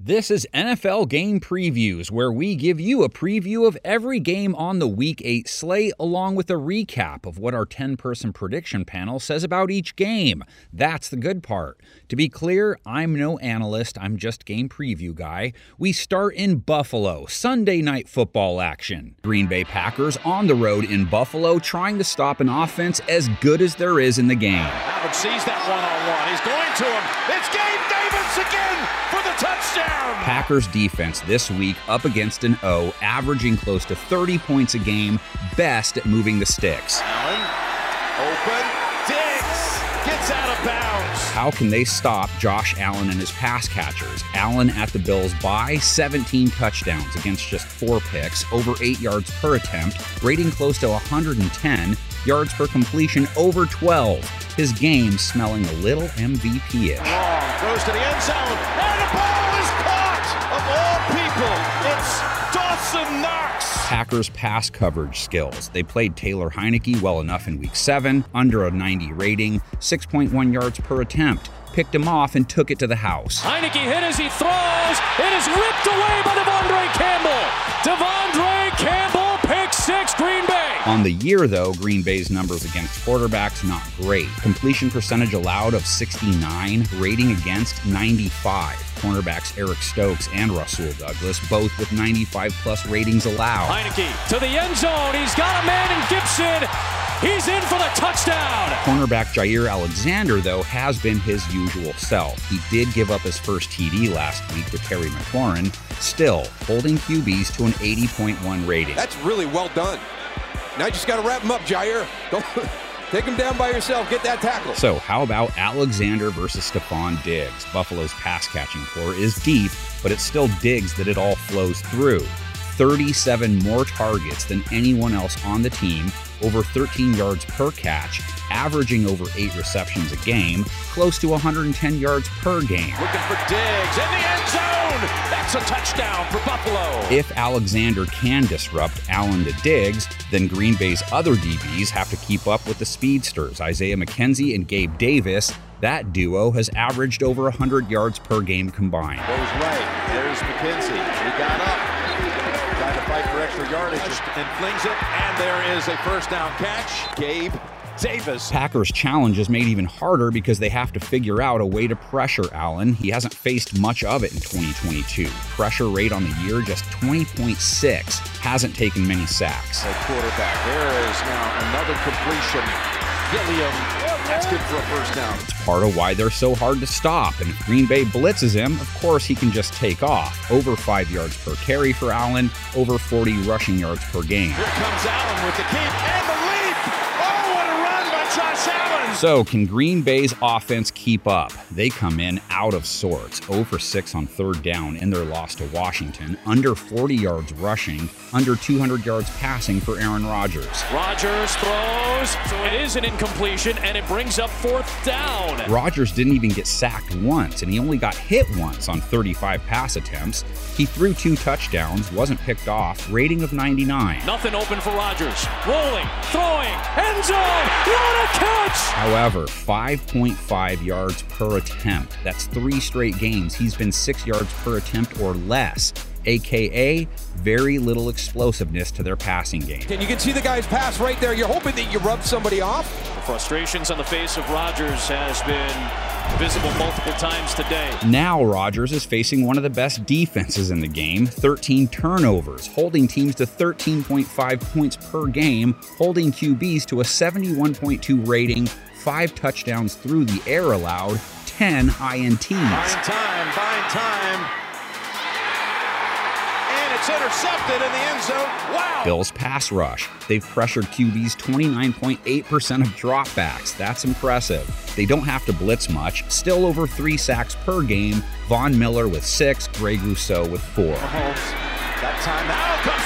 This is NFL Game Previews, where we give you a preview of every game on the Week 8 slate, along with a recap of what our 10 person prediction panel says about each game. That's the good part. To be clear, I'm no analyst, I'm just game preview guy. We start in Buffalo, Sunday night football action. Green Bay Packers on the road in Buffalo, trying to stop an offense as good as there is in the game. Sees that one on one. He's going to him. It's Packers defense this week up against an O, averaging close to 30 points a game, best at moving the sticks. Allen, open. Diggs gets out of bounds. How can they stop Josh Allen and his pass catchers? Allen at the Bills by 17 touchdowns against just four picks, over eight yards per attempt, rating close to 110, yards per completion over 12. His game smelling a little MVP ish. Long goes to the end zone, Dawson Knox. Packers pass coverage skills. They played Taylor Heinicke well enough in week 7, under a 90 rating, 6.1 yards per attempt. Picked him off and took it to the house. Heinicke hit as he throws. It is ripped away by On the year, though, Green Bay's numbers against quarterbacks not great. Completion percentage allowed of 69, rating against 95. Cornerbacks Eric Stokes and Rasul Douglas, both with 95 plus ratings allowed. Heinicke to the end zone. He's got a man in Gibson. He's in for the touchdown. Cornerback Jaire Alexander, though, has been his usual self. He did give up his first TD last week with Terry McLaurin, still holding QBs to an 80.1 rating. That's really well done. Now you just got to wrap him up, Jaire. Don't take him down by yourself. Get that tackle. So, how about Alexander versus Stefon Diggs? Buffalo's pass catching core is deep, but it's still Diggs that it all flows through. 37 more targets than anyone else on the team, over 13 yards per catch, averaging over 8 receptions a game, close to 110 yards per game. Looking for Diggs in the end zone. That's a touchdown for Buffalo. If Alexander can disrupt Allen to Diggs, then Green Bay's other DBs have to keep up with the speedsters, Isaiah McKenzie and Gabe Davis. That duo has averaged over 100 yards per game combined. Goes right. There's McKenzie. And flings it. And there is a first down catch. Gabe Davis. Packers' challenge is made even harder because they have to figure out a way to pressure Allen. He hasn't faced much of it in 2022. Pressure rate on the year just 20.6. Hasn't taken many sacks. A quarterback. There is now another completion. Gilliam. That's good for a first down. It's part of why they're so hard to stop. And if Green Bay blitzes him, of course he can just take off. Over five yards per carry for Allen, over 40 rushing yards per game. Here comes Allen with the keep and the leap. Oh, what a run by Josh Allen. So, can Green Bay's offense keep up? They come in out of sorts, 0 for 6 on third down in their loss to Washington, under 40 yards rushing, under 200 yards passing for Aaron Rodgers. Rogers throws. So it is an incompletion, and it brings up fourth down. Rodgers didn't even get sacked once, and he only got hit once on 35 pass attempts. He threw two touchdowns, wasn't picked off, rating of 99. Nothing open for Rodgers. Rolling, throwing, end zone. What a catch! However, 5.5 yards per attempt. That's three straight games. He's been six yards per attempt or less, aka very little explosiveness to their passing game. And you can see the guy's pass right there. You're hoping that you rub somebody off. The frustrations on the face of Rodgers has been visible multiple times today. Now Rodgers is facing one of the best defenses in the game 13 turnovers, holding teams to 13.5 points per game, holding QBs to a 71.2 rating, five touchdowns through the air allowed, 10 INTs. Buying time, buying time. And It's intercepted in the end zone. Wow. Bills pass rush. They've pressured QBs 29.8% of dropbacks. That's impressive. They don't have to blitz much. Still over three sacks per game. Von Miller with six, Greg Rousseau with four. Mahomes got time. Now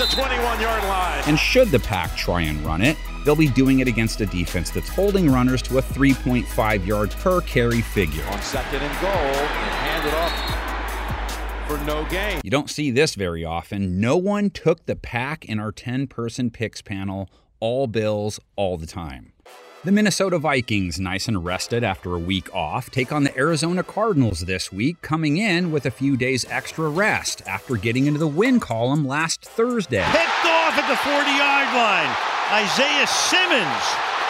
at the 21 yard line. And should the pack try and run it, they'll be doing it against a defense that's holding runners to a 3.5 yard per carry figure. On second and goal, and hand it off for no gain. You don't see this very often. No one took the pack in our 10 person picks panel, all Bills, all the time. The Minnesota Vikings, nice and rested after a week off, take on the Arizona Cardinals this week, coming in with a few days extra rest after getting into the win column last Thursday. Picked off at the 40 yard line. Isaiah Simmons.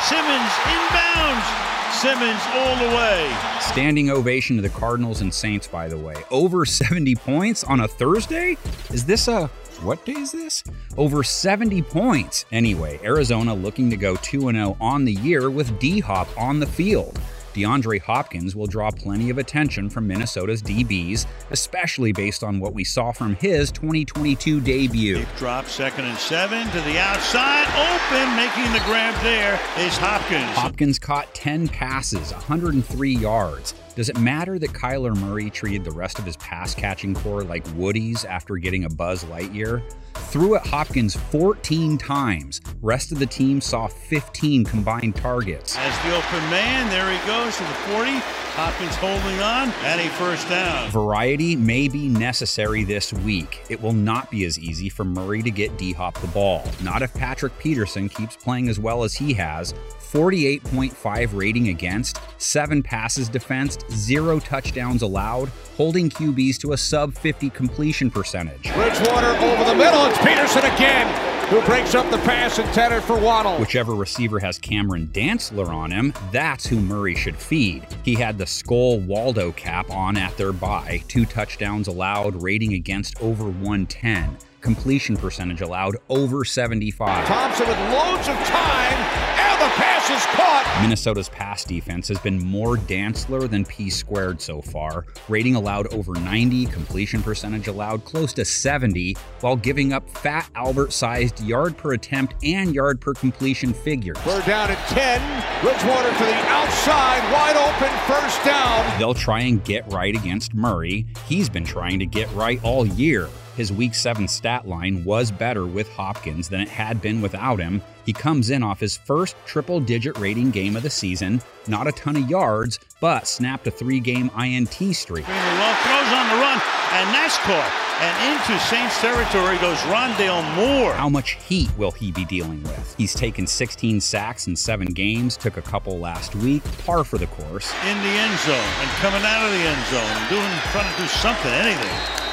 Simmons inbounds. Simmons all the way. Standing ovation to the Cardinals and Saints, by the way. Over 70 points on a Thursday? Is this a. What day is this? Over 70 points. Anyway, Arizona looking to go 2 0 on the year with D Hop on the field. DeAndre Hopkins will draw plenty of attention from Minnesota's DBs, especially based on what we saw from his 2022 debut. Deep drop, second and seven to the outside. Open, making the grab there is Hopkins. Hopkins caught 10 passes, 103 yards. Does it matter that Kyler Murray treated the rest of his pass catching core like Woodies after getting a Buzz Lightyear? Threw at Hopkins 14 times. Rest of the team saw 15 combined targets. As the open man, there he goes to the 40. Hopkins holding on and a first down. Variety may be necessary this week. It will not be as easy for Murray to get D Hop the ball. Not if Patrick Peterson keeps playing as well as he has. 48.5 rating against, 7 passes defensed, 0 touchdowns allowed, holding QBs to a sub 50 completion percentage. Bridgewater over the middle. It's Peterson again who breaks up the pass intended for Waddle. Whichever receiver has Cameron Dantzler on him, that's who Murray should feed. He had the Skull Waldo cap on at their bye, two touchdowns allowed, rating against over 110. Completion percentage allowed over 75. Thompson with loads of time, and the pass is caught. Minnesota's pass defense has been more Dantzler than P squared so far, rating allowed over 90, completion percentage allowed close to 70, while giving up fat Albert sized yard per attempt and yard per completion figures. We're down at 10. Bridgewater to the outside, wide open, first down. They'll try and get right against Murray. He's been trying to get right all year. His week 7 stat line was better with Hopkins than it had been without him. He comes in off his first triple digit rating game of the season, not a ton of yards, but snapped a three game INT streak. Well throws on the run, and that's caught. And into Saints territory goes Rondale Moore. How much heat will he be dealing with? He's taken 16 sacks in seven games, took a couple last week, par for the course. In the end zone and coming out of the end zone, doing trying to do something, anything.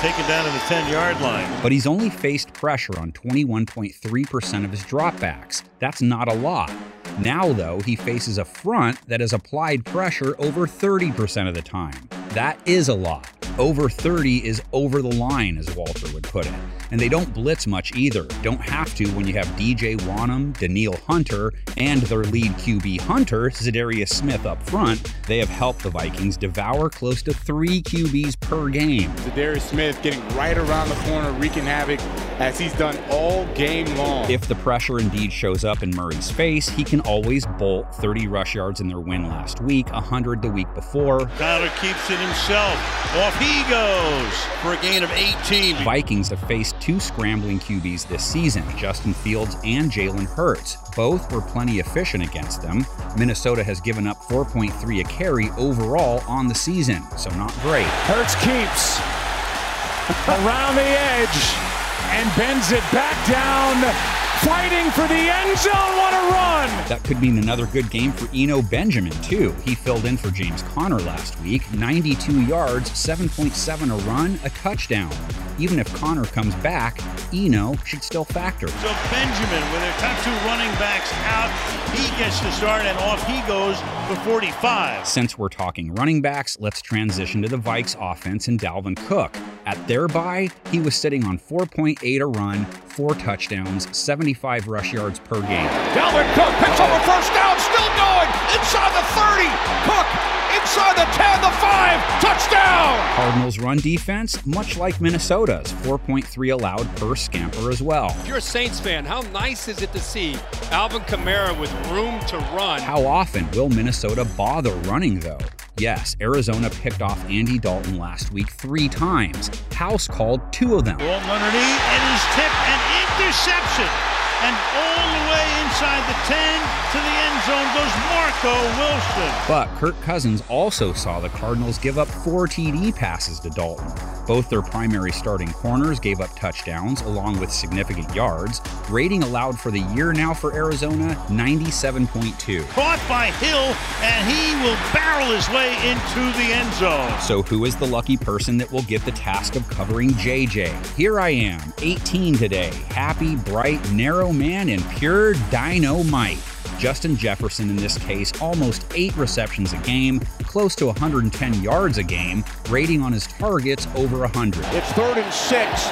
Taken down to the 10 yard line. But he's only faced pressure on 21.3% of his dropbacks. That's not a lot. Now, though, he faces a front that has applied pressure over 30% of the time. That is a lot. Over 30 is over the line, as Walter would put it. And they don't blitz much either. Don't have to when you have DJ Wonnum, Danielle Hunter, and their lead QB Hunter, Za'Darius Smith, up front. They have helped the Vikings devour close to three QBs per game. Za'Darius Smith getting right around the corner, wreaking havoc as he's done all game long. If the pressure indeed shows up in Murray's face, he can always bolt 30 rush yards in their win last week, 100 the week before. Kyler keeps it himself. Off he goes for a gain of 18. Vikings have faced two scrambling QBs this season, Justin Fields and Jalen Hurts. Both were plenty efficient against them. Minnesota has given up 4.3 a carry overall on the season, so not great. Hurts keeps around the edge and bends it back down, fighting for the end zone. What a run! That could mean another good game for Eno Benjamin, too. He filled in for James Conner last week. 92 yards, 7.7 a run, a touchdown. Even if Conner comes back, Eno should still factor. So Benjamin, with their top two running backs out, he gets to start and off he goes for 45. Since we're talking running backs, let's transition to the Vikes offense and Dalvin Cook. At their bye, he was sitting on 4.8 a run, four touchdowns, 75 rush yards per game. Dalvin Cook picks up a first down, still going inside the 30. Cook inside the 10, the 5, touchdown. Cardinals' run defense, much like Minnesota's, 4.3 allowed per scamper as well. If you're a Saints fan, how nice is it to see Alvin Kamara with room to run? How often will Minnesota bother running, though? Yes, Arizona picked off Andy Dalton last week three times. House called two of them. Ball underneath, it is tipped and interception and all the way inside the 10 to the end zone goes Marco Wilson. But Kirk Cousins also saw the Cardinals give up four TD passes to Dalton. Both their primary starting corners gave up touchdowns along with significant yards. Rating allowed for the year now for Arizona 97.2. Caught by Hill, and he will barrel his way into the end zone. So, who is the lucky person that will get the task of covering JJ? Here I am, 18 today, happy, bright, narrow man, and pure dynamite. Justin Jefferson, in this case, almost eight receptions a game, close to 110 yards a game, rating on his targets over 100. It's third and six.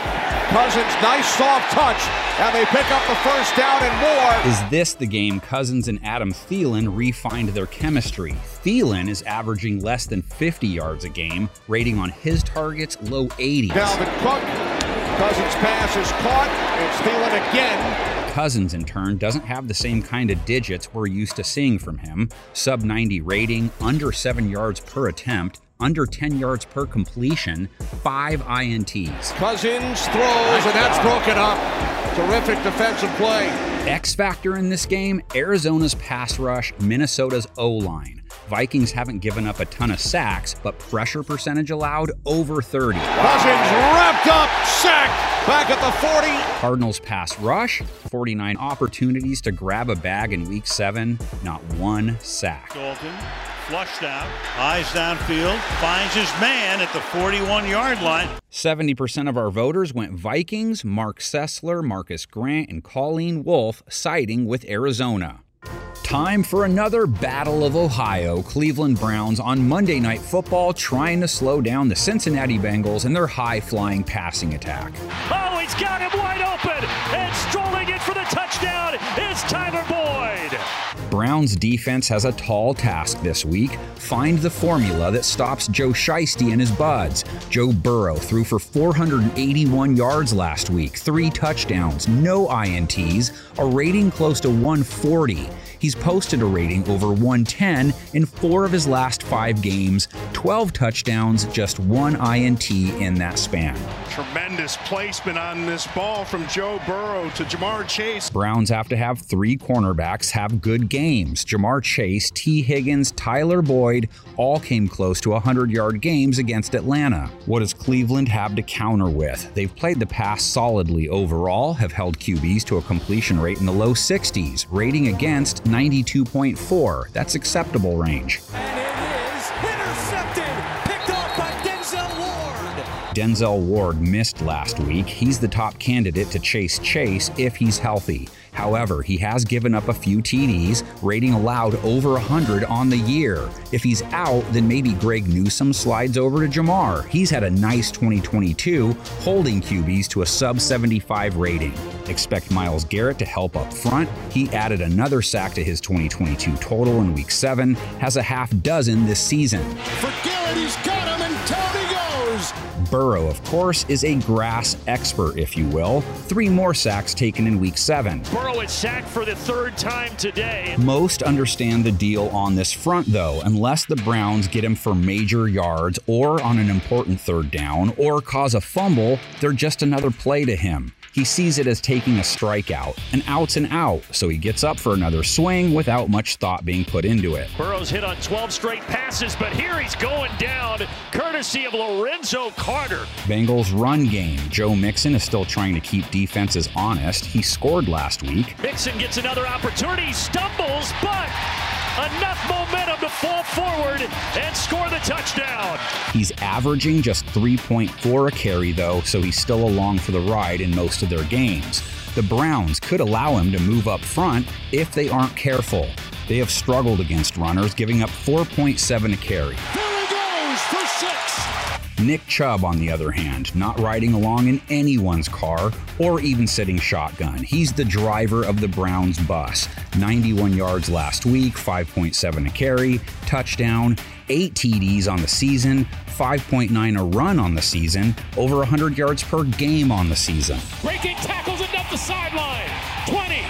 Cousins, nice soft touch, and they pick up the first down and more. Is this the game Cousins and Adam Thielen refined their chemistry? Thielen is averaging less than 50 yards a game, rating on his targets low 80s. Dalvin Cook, Cousins' pass is caught. It's Thielen again. Cousins, in turn, doesn't have the same kind of digits we're used to seeing from him sub 90 rating, under 7 yards per attempt, under 10 yards per completion, 5 INTs. Cousins throws, and that's broken up. Terrific defensive play. X factor in this game Arizona's pass rush, Minnesota's O line. Vikings haven't given up a ton of sacks, but pressure percentage allowed over 30. Cousins wrapped up, sacked, back at the 40. Cardinals pass rush, 49 opportunities to grab a bag in week seven, not one sack. Dalton flushed out, eyes downfield, finds his man at the 41 yard line. 70% of our voters went Vikings, Mark Sessler, Marcas Grant, and Colleen Wolfe, siding with Arizona. Time for another Battle of Ohio. Cleveland Browns on Monday Night Football trying to slow down the Cincinnati Bengals and their high flying passing attack. Oh, he's got him wide open and strolling in for the touchdown is Tyler Boyd. Browns defense has a tall task this week. Find the formula that stops Joe Shiesty and his buds. Joe Burrow threw for 481 yards last week, three touchdowns, no INTs, a rating close to 140. He's posted a rating over 110 in four of his last five games, 12 touchdowns, just one INT in that span. Tremendous placement on this ball from Joe Burrow to Ja'Marr Chase. Browns have to have three cornerbacks have good games. Ja'Marr Chase, Tee Higgins, Tyler Boyd all came close to 100 yard games against Atlanta. What does Cleveland have to counter with? They've played the pass solidly overall, have held QBs to a completion rate in the low 60s, rating against 92.4. That's acceptable range. Denzel Ward missed last week. He's the top candidate to chase Chase if he's healthy. However, he has given up a few TDs, rating allowed over 100 on the year. If he's out, then maybe Greg Newsome slides over to Ja'Marr. He's had a nice 2022, holding QBs to a sub 75 rating. Expect Myles Garrett to help up front. He added another sack to his 2022 total in week 7, has a half dozen this season. For Garrett, he's got him, and Tony goes. Burrow, of course, is a grass expert, if you will. Three more sacks taken in week 7. Burrow is sacked for the third time today. Most understand the deal on this front, though, unless the Browns get him for major yards or on an important third down or cause a fumble, they're just another play to him. He sees it as taking a strikeout, an out's an out, so he gets up for another swing without much thought being put into it. Burrow's hit on 12 straight passes, but here he's going down, courtesy of Lorenzo Carter. Bengals run game. Joe Mixon is still trying to keep defenses honest. He scored last week. Mixon gets another opportunity, stumbles, but enough momentum to fall forward and score the touchdown. He's averaging just 3.4 a carry, though, so he's still along for the ride in most of their games. The Browns could allow him to move up front if they aren't careful. They have struggled against runners, giving up 4.7 a carry. Nick Chubb, on the other hand, not riding along in anyone's car or even sitting shotgun. He's the driver of the Browns bus. 91 yards last week, 5.7 a carry, touchdown, 8 TDs on the season, 5.9 a run on the season, over 100 yards per game on the season. Breaking tackles and up the sideline. 20,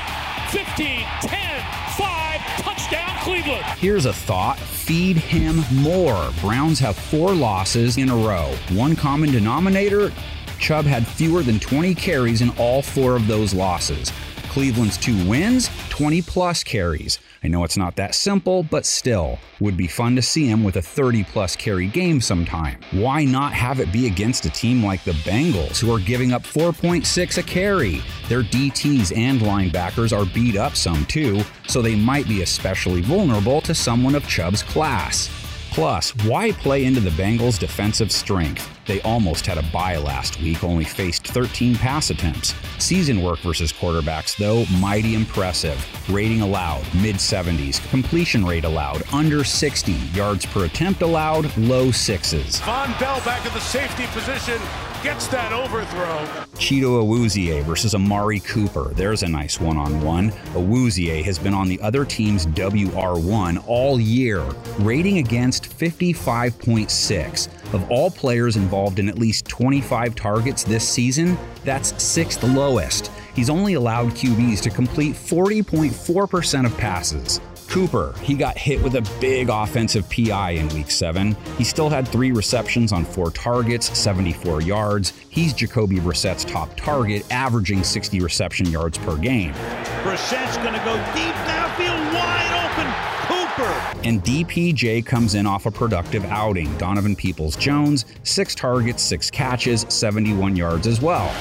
Here's a thought feed him more. Browns have four losses in a row. One common denominator Chubb had fewer than 20 carries in all four of those losses. Cleveland's two wins, 20 plus carries. I know it's not that simple, but still, would be fun to see him with a 30 plus carry game sometime. Why not have it be against a team like the Bengals, who are giving up 4.6 a carry? Their DTs and linebackers are beat up some too, so they might be especially vulnerable to someone of Chubb's class. Plus, why play into the Bengals' defensive strength? They almost had a bye last week, only faced 13 pass attempts. Season work versus quarterbacks, though, mighty impressive. Rating allowed, mid 70s. Completion rate allowed, under 60. Yards per attempt allowed, low sixes. Vonn Bell back at the safety position gets that overthrow. Chido Awuzie versus Amari Cooper. There's a nice one on one. Awuzie has been on the other team's WR1 all year, rating against 55.6. Of all players involved in at least 25 targets this season, that's sixth lowest. He's only allowed QBs to complete 40.4% of passes. Cooper, he got hit with a big offensive PI in week seven. He still had three receptions on four targets, 74 yards. He's Jacoby Brissett's top target, averaging 60 reception yards per game. Brissett's going to go deep downfield, wide open. Cooper. And DPJ comes in off a productive outing. Donovan Peoples Jones, six targets, six catches, 71 yards as well.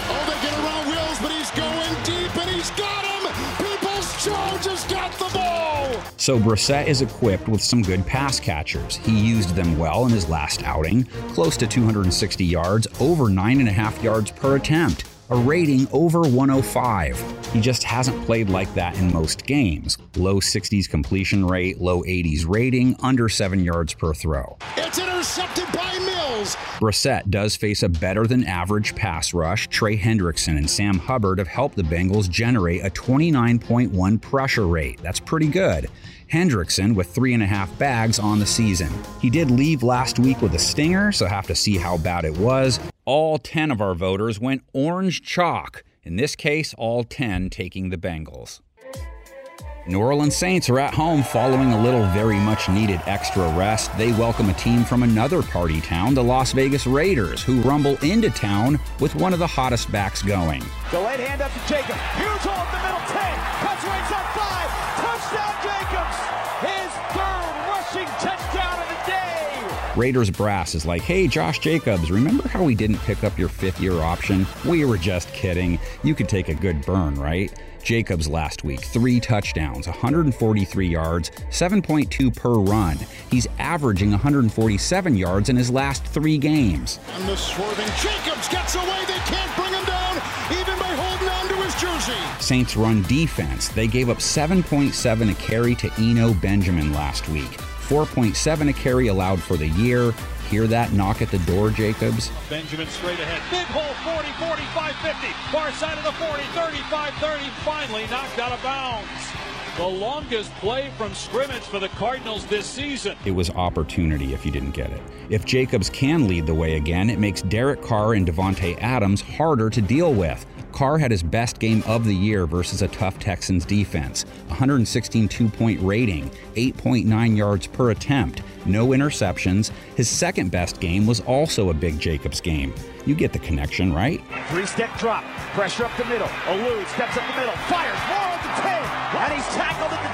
So Brissett is equipped with some good pass catchers. He used them well in his last outing, close to 260 yards, over nine and a half yards per attempt a rating over 105. He just hasn't played like that in most games. Low 60s completion rate, low 80s rating, under 7 yards per throw. It's intercepted by Mills. Brissett does face a better than average pass rush. Trey Hendrickson and Sam Hubbard have helped the Bengals generate a 29.1 pressure rate. That's pretty good. Hendrickson with three and a half bags on the season. He did leave last week with a stinger, so have to see how bad it was. All 10 of our voters went orange chalk. In this case, all 10 taking the Bengals. New Orleans Saints are at home following a little very much needed extra rest. They welcome a team from another party town, the Las Vegas Raiders, who rumble into town with one of the hottest backs going. Delayed hand up to Jacob. Huge hole up the middle, 10. Cuts on 5. Touchdown Jacobs. Raiders brass is like, hey, Josh Jacobs, remember how we didn't pick up your fifth year option? We were just kidding. You could take a good burn, right? Jacobs last week, three touchdowns, 143 yards, 7.2 per run. He's averaging 147 yards in his last three games. And the swerving Jacobs gets away. They can't bring him down, even by holding on to his jersey. Saints run defense. They gave up 7.7 a carry to Eno Benjamin last week. 4.7 a carry allowed for the year. Hear that knock at the door, Jacobs? Benjamin straight ahead. Big hole 40, 45, 50. Far side of the 40, 35, 30. Finally knocked out of bounds. The longest play from scrimmage for the Cardinals this season. It was opportunity if you didn't get it. If Jacobs can lead the way again, it makes Derek Carr and Davante Adams harder to deal with. Carr had his best game of the year versus a tough Texans defense. 116 two point rating, 8.9 yards per attempt, no interceptions. His second best game was also a big Jacobs game. You get the connection, right? Three step drop, pressure up the middle. Elude steps up the middle, fires more at the 10, and he's tackled at the.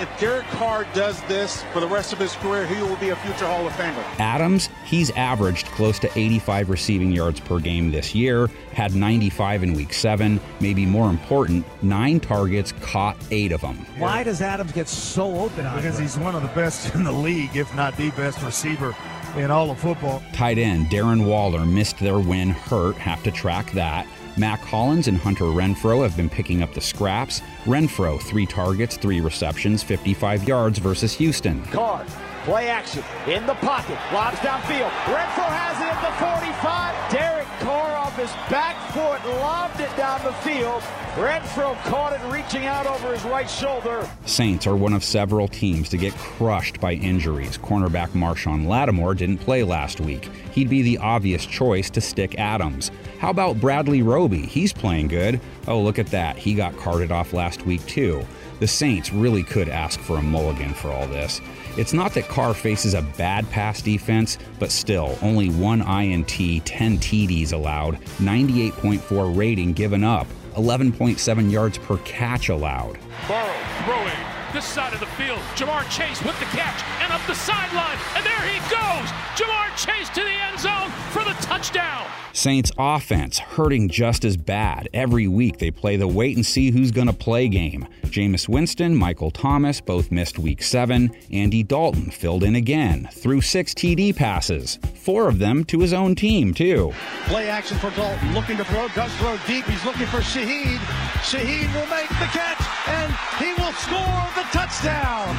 If Derek Carr does this for the rest of his career, he will be a future Hall of Famer. Adams, he's averaged close to 85 receiving yards per game this year, had 95 in week seven. Maybe more important, nine targets, caught eight of them. Why does Adams get so open on Because he's one of the best in the league, if not the best receiver in all of football. Tight end Darren Waller missed their win hurt, have to track that. Mack Hollins and Hunter Renfrow have been picking up the scraps. Renfrow, three targets, three receptions, 55 yards versus Houston. Carr, play action in the pocket, lobs downfield. Renfrow has it at the 45. Derek Carr off his back foot, lobbed it down the field. Renfrow caught it reaching out over his right shoulder. Saints are one of several teams to get crushed by injuries. Cornerback Marshon Lattimore didn't play last week. He'd be the obvious choice to stick Adams. How about Bradley Roby? He's playing good. Oh, look at that. He got carted off last week, too. The Saints really could ask for a mulligan for all this. It's not that Carr faces a bad pass defense, but still, only one INT, 10 TDs allowed, 98.4 rating given up, 11.7 yards per catch allowed. Burrow throwing this side of the field. Ja'Marr Chase with the catch and up the sideline, and there he goes. Ja'Marr Chase to the end zone for the touchdown. Saints offense hurting just as bad. Every week they play the wait and see who's going to play game. Jameis Winston, Michael Thomas both missed week seven. Andy Dalton filled in again, threw six TD passes, four of them to his own team, too. Play action for Dalton, looking to throw, does throw deep. He's looking for Shaheed. Shaheed will make the catch, and he will score the touchdown.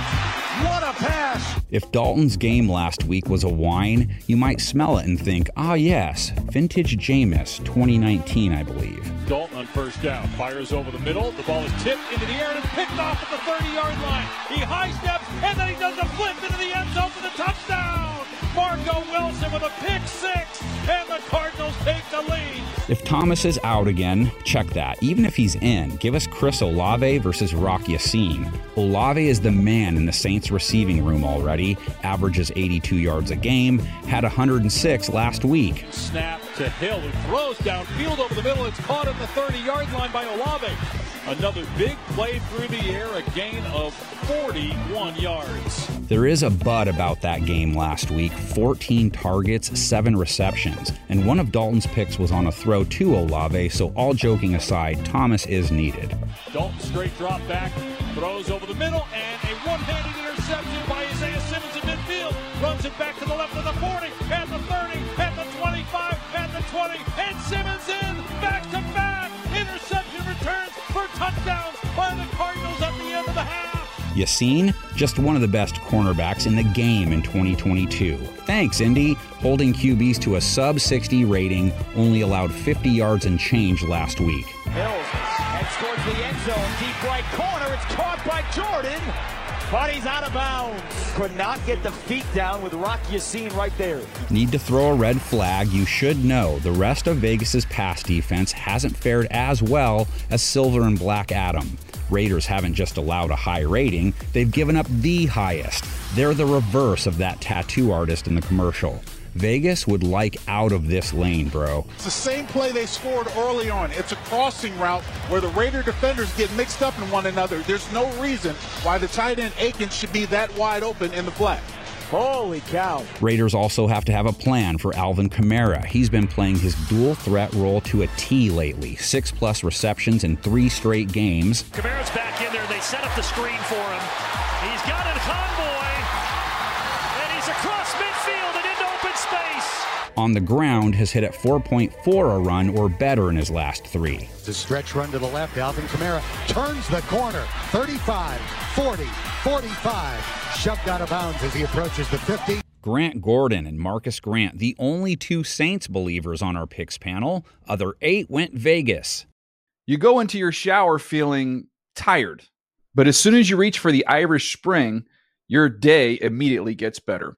What a pass! If Dalton's game last week was a wine, you might smell it and think, ah, yes, vintage Jameis, 2019, I believe. Dalton on first down. Fires over the middle. The ball is tipped into the air and picked off at the 30 yard line. He high steps and then he does a flip into the end zone for the touchdown. Marco Wilson with a pick six, and the Cardinals take the lead. If Thomas is out again, check that. Even if he's in, give us Chris Olave versus Rock Ya-Sin. Olave is the man in the Saints receiving room already, averages 82 yards a game, had 106 last week. Snap to Hill, who throws downfield over the middle. It's caught at the 30 yard line by Olave. Another big play through the air, a gain of 41 yards. There is a bud about that game last week 14 targets, 7 receptions, and one of Dalton's picks was on a throw to Olave, so all joking aside, Thomas is needed. Dalton straight drop back, throws over the middle, and a one handed interception by Isaiah Simmons in midfield. Runs it back to Ya-Sin, just one of the best cornerbacks in the game in 2022. Thanks, Indy. Holding QBs to a sub 60 rating, only allowed 50 yards and change last week. Mills heads towards the end zone, deep right corner. It's caught by Jordan, but he's out of bounds. Could not get the feet down with Rock Ya-Sin right there. Need to throw a red flag. You should know the rest of Vegas's pass defense hasn't fared as well as Silver and Black Adam. Raiders haven't just allowed a high rating, they've given up the highest. They're the reverse of that tattoo artist in the commercial. Vegas would like out of this lane, bro. It's the same play they scored early on. It's a crossing route where the Raider defenders get mixed up in one another. There's no reason why the tight end Aiken should be that wide open in the flat. Holy cow. Raiders also have to have a plan for Alvin Kamara. He's been playing his dual threat role to a T lately. Six plus receptions in three straight games. Kamara's back in there. They set up the screen for him. He's got a convoy, On the ground, has hit at 4.4 a run or better in his last three. It's a stretch run to the left. Alvin Kamara turns the corner. 35, 40, 45. Shoved out of bounds as he approaches the 50. Grant Gordon and Marcas Grant, the only two Saints believers on our picks panel. Other eight went Vegas. You go into your shower feeling tired, but as soon as you reach for the Irish Spring, your day immediately gets better.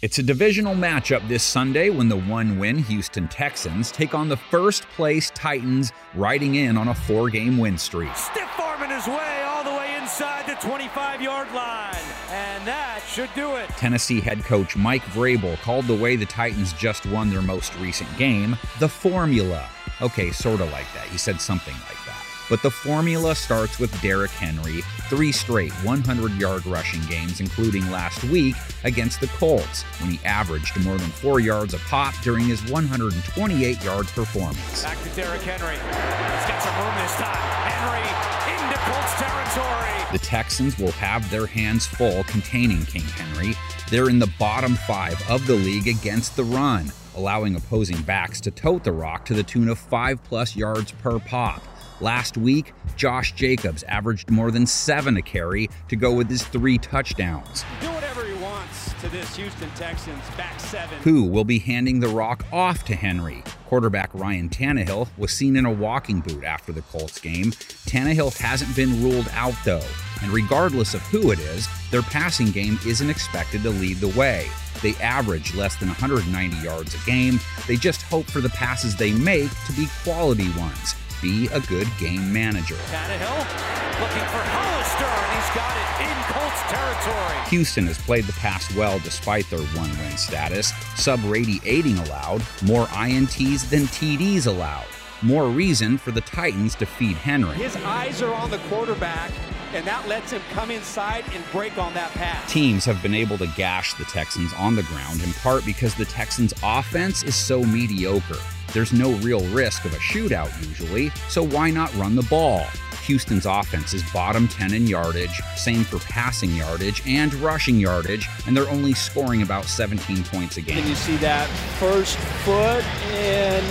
It's a divisional matchup this Sunday when the one win Houston Texans take on the first place Titans, riding in on a four game win streak. Stiff arming his way all the way inside the 25 yard line. And that should do it. Tennessee head coach Mike Vrabel called the way the Titans just won their most recent game the formula. Okay, sort of like that. He said something like that. But the formula starts with Derrick Henry, three straight 100 yard rushing games, including last week against the Colts, when he averaged more than four yards a pop during his 128 yard performance. Back to Derrick Henry. He's got some room this time. Henry into Colts territory. territory. The Texans will have their hands full containing King Henry. They're in the bottom five of the league against the run, allowing opposing backs to tote the rock to the tune of five plus yards per pop. Last week, Josh Jacobs averaged more than seven a carry to go with his three touchdowns. Do whatever he wants to this Houston Texans back seven. Who will be handing the rock off to Henry? Quarterback Ryan Tannehill was seen in a walking boot after the Colts game. Tannehill hasn't been ruled out though, and regardless of who it is, their passing game isn't expected to lead the way. They average less than 190 yards a game. They just hope for the passes they make to be quality ones be a good game manager. Tannehill looking for Hollister, and he's got it in Colts territory. Houston has played the pass well despite their one win status. Sub radiating allowed, more INTs than TDs allowed. More reason for the Titans to feed Henry. His eyes are on the quarterback, and that lets him come inside and break on that pass. Teams have been able to gash the Texans on the ground in part because the Texans' offense is so mediocre. There's no real risk of a shootout usually, so why not run the ball? Houston's offense is bottom 10 in yardage, same for passing yardage and rushing yardage, and they're only scoring about 17 points a game. And you see that first foot, and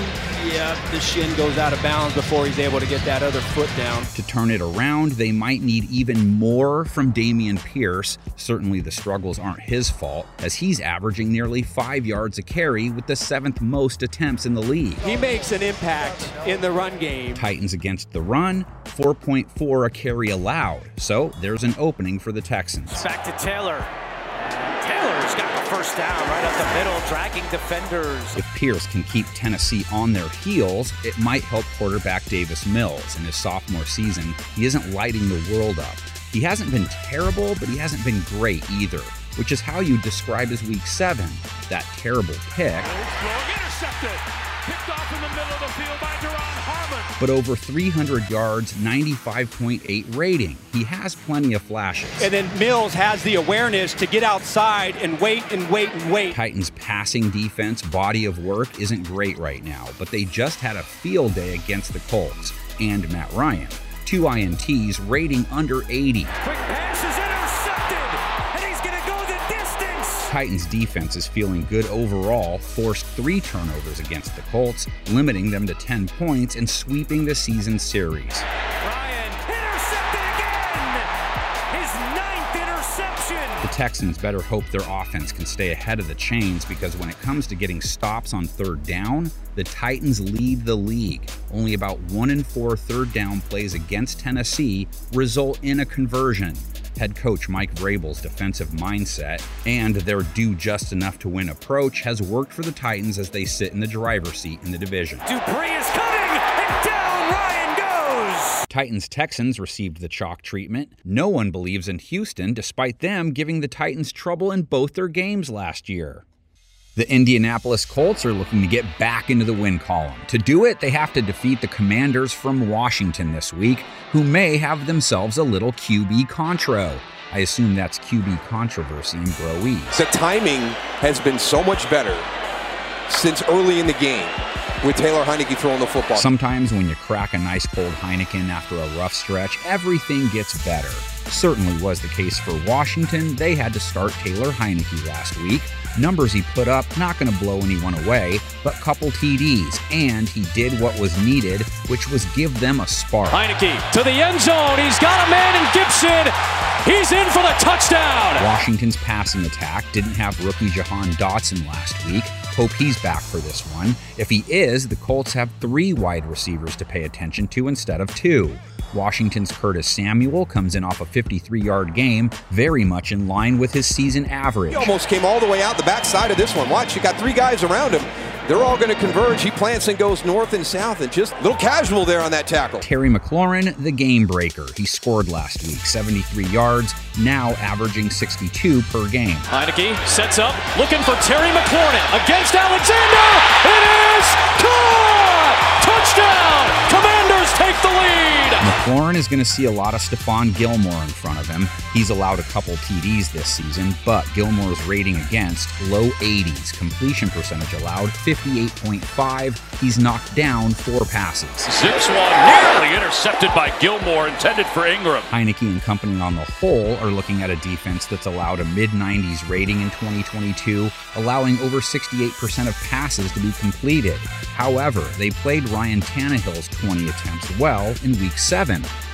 yeah, the shin goes out of bounds before he's able to get that other foot down. To turn it around, they might need even more from Dameon Pierce. Certainly the struggles aren't his fault, as he's averaging nearly five yards a carry with the seventh most attempts in the league. He makes an impact in the run game. Titans against the run, 4.4 a carry allowed. So there's an opening for the Texans. Back to Taylor. Taylor's got the first down right up the middle, dragging defenders. If Pierce can keep Tennessee on their heels, it might help quarterback Davis Mills. In his sophomore season, he isn't lighting the world up. He hasn't been terrible, but he hasn't been great either, which is how you describe his week seven. That terrible pick. Intercepted. Picked off in the middle of the field by Duron Harmon. But over 300 yards, 95.8 rating. He has plenty of flashes. And then Mills has the awareness to get outside and wait and wait and wait. Titans' passing defense body of work isn't great right now, but they just had a field day against the Colts and Matt Ryan. Two INTs rating under 80. Quick pass is Titans defense is feeling good overall, forced three turnovers against the Colts, limiting them to 10 points and sweeping the season series. Ryan intercepted again. His ninth interception. The Texans better hope their offense can stay ahead of the chains because when it comes to getting stops on third down, the Titans lead the league. Only about one in four third down plays against Tennessee result in a conversion. Head coach Mike Vrabel's defensive mindset and their do just enough to win approach has worked for the Titans as they sit in the driver's seat in the division. Dupree is coming, and down Ryan goes. Titans Texans received the chalk treatment. No one believes in Houston, despite them giving the Titans trouble in both their games last year. The Indianapolis Colts are looking to get back into the win column. To do it, they have to defeat the Commanders from Washington this week, who may have themselves a little QB contro. I assume that's QB controversy in Broese. The timing has been so much better since early in the game with Taylor Heinicke throwing the football. Sometimes when you crack a nice cold Heineken after a rough stretch, everything gets better. Certainly was the case for Washington. They had to start Taylor Heinicke last week. Numbers he put up, not going to blow anyone away, but couple TDs, and he did what was needed, which was give them a spark. Heinicke to the end zone. He's got a man in Gibson. He's in for the touchdown. Washington's passing attack didn't have rookie Jahan Dotson last week. Hope he's back for this one. If he is, the Colts have three wide receivers to pay attention to instead of two. Washington's Curtis Samuel comes in off a 53 yard game, very much in line with his season average. He almost came all the way out the backside of this one. Watch, you got three guys around him. They're all going to converge. He plants and goes north and south, and just a little casual there on that tackle. Terry McLaurin, the game breaker. He scored last week, 73 yards, now averaging 62 per game. Heinicke sets up, looking for Terry McLaurin against Alexander. It is caught! Touchdown! McLaurin is going to see a lot of Stephon Gilmore in front of him. He's allowed a couple TDs this season, but Gilmore's rating against low 80s, completion percentage allowed 58.5. He's knocked down four passes. Zips one nearly intercepted by Gilmore, intended for Ingram. Heinicke and company on the whole are looking at a defense that's allowed a mid 90s rating in 2022, allowing over 68% of passes to be completed. However, they played Ryan Tannehill's 20 attempts well in week 7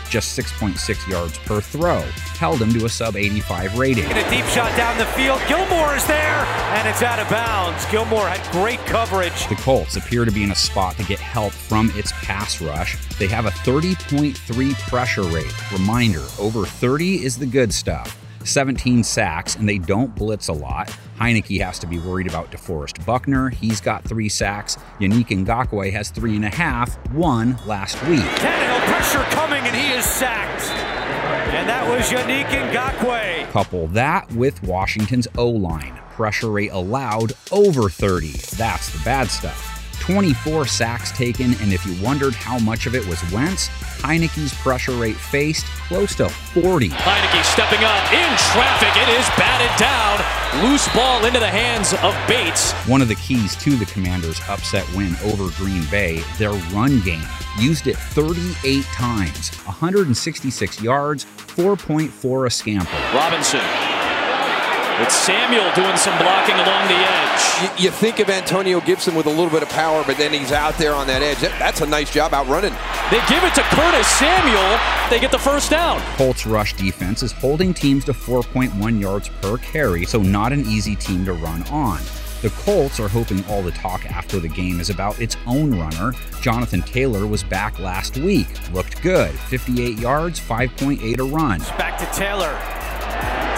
just 6.6 yards per throw, held him to a sub 85 rating. And a deep shot down the field. Gilmore is there, and it's out of bounds. Gilmore had great coverage. The Colts appear to be in a spot to get help from its pass rush. They have a 30.3 pressure rate. Reminder over 30 is the good stuff. 17 sacks, and they don't blitz a lot. Heinicke has to be worried about DeForest Buckner. He's got three sacks. Yannick Ngakoue has three and a half, one last week. Tannehill pressure coming, and he is sacked. And that was Yannick Ngakoue. Couple that with Washington's O line. Pressure rate allowed over 30. That's the bad stuff. 24 sacks taken, and if you wondered how much of it was Wentz, Heinicke's pressure rate faced close to 40. Heinicke stepping up in traffic. It is batted down. Loose ball into the hands of Bates. One of the keys to the Commanders' upset win over Green Bay, their run game. Used it 38 times, 166 yards, 4.4 a scamper. Robinson it's Samuel doing some blocking along the edge. You, you, think of Antonio Gibson with a little bit of power, but then he's out there on that edge. That, that's a nice job out running. They give it to Curtis Samuel. They get the first down. Colts rush defense is holding teams to 4.1 yards per carry, so not an easy team to run on. The Colts are hoping all the talk after the game is about its own runner. Jonathan Taylor was back last week. Looked good. 58 yards, 5.8 a run. Back to Taylor.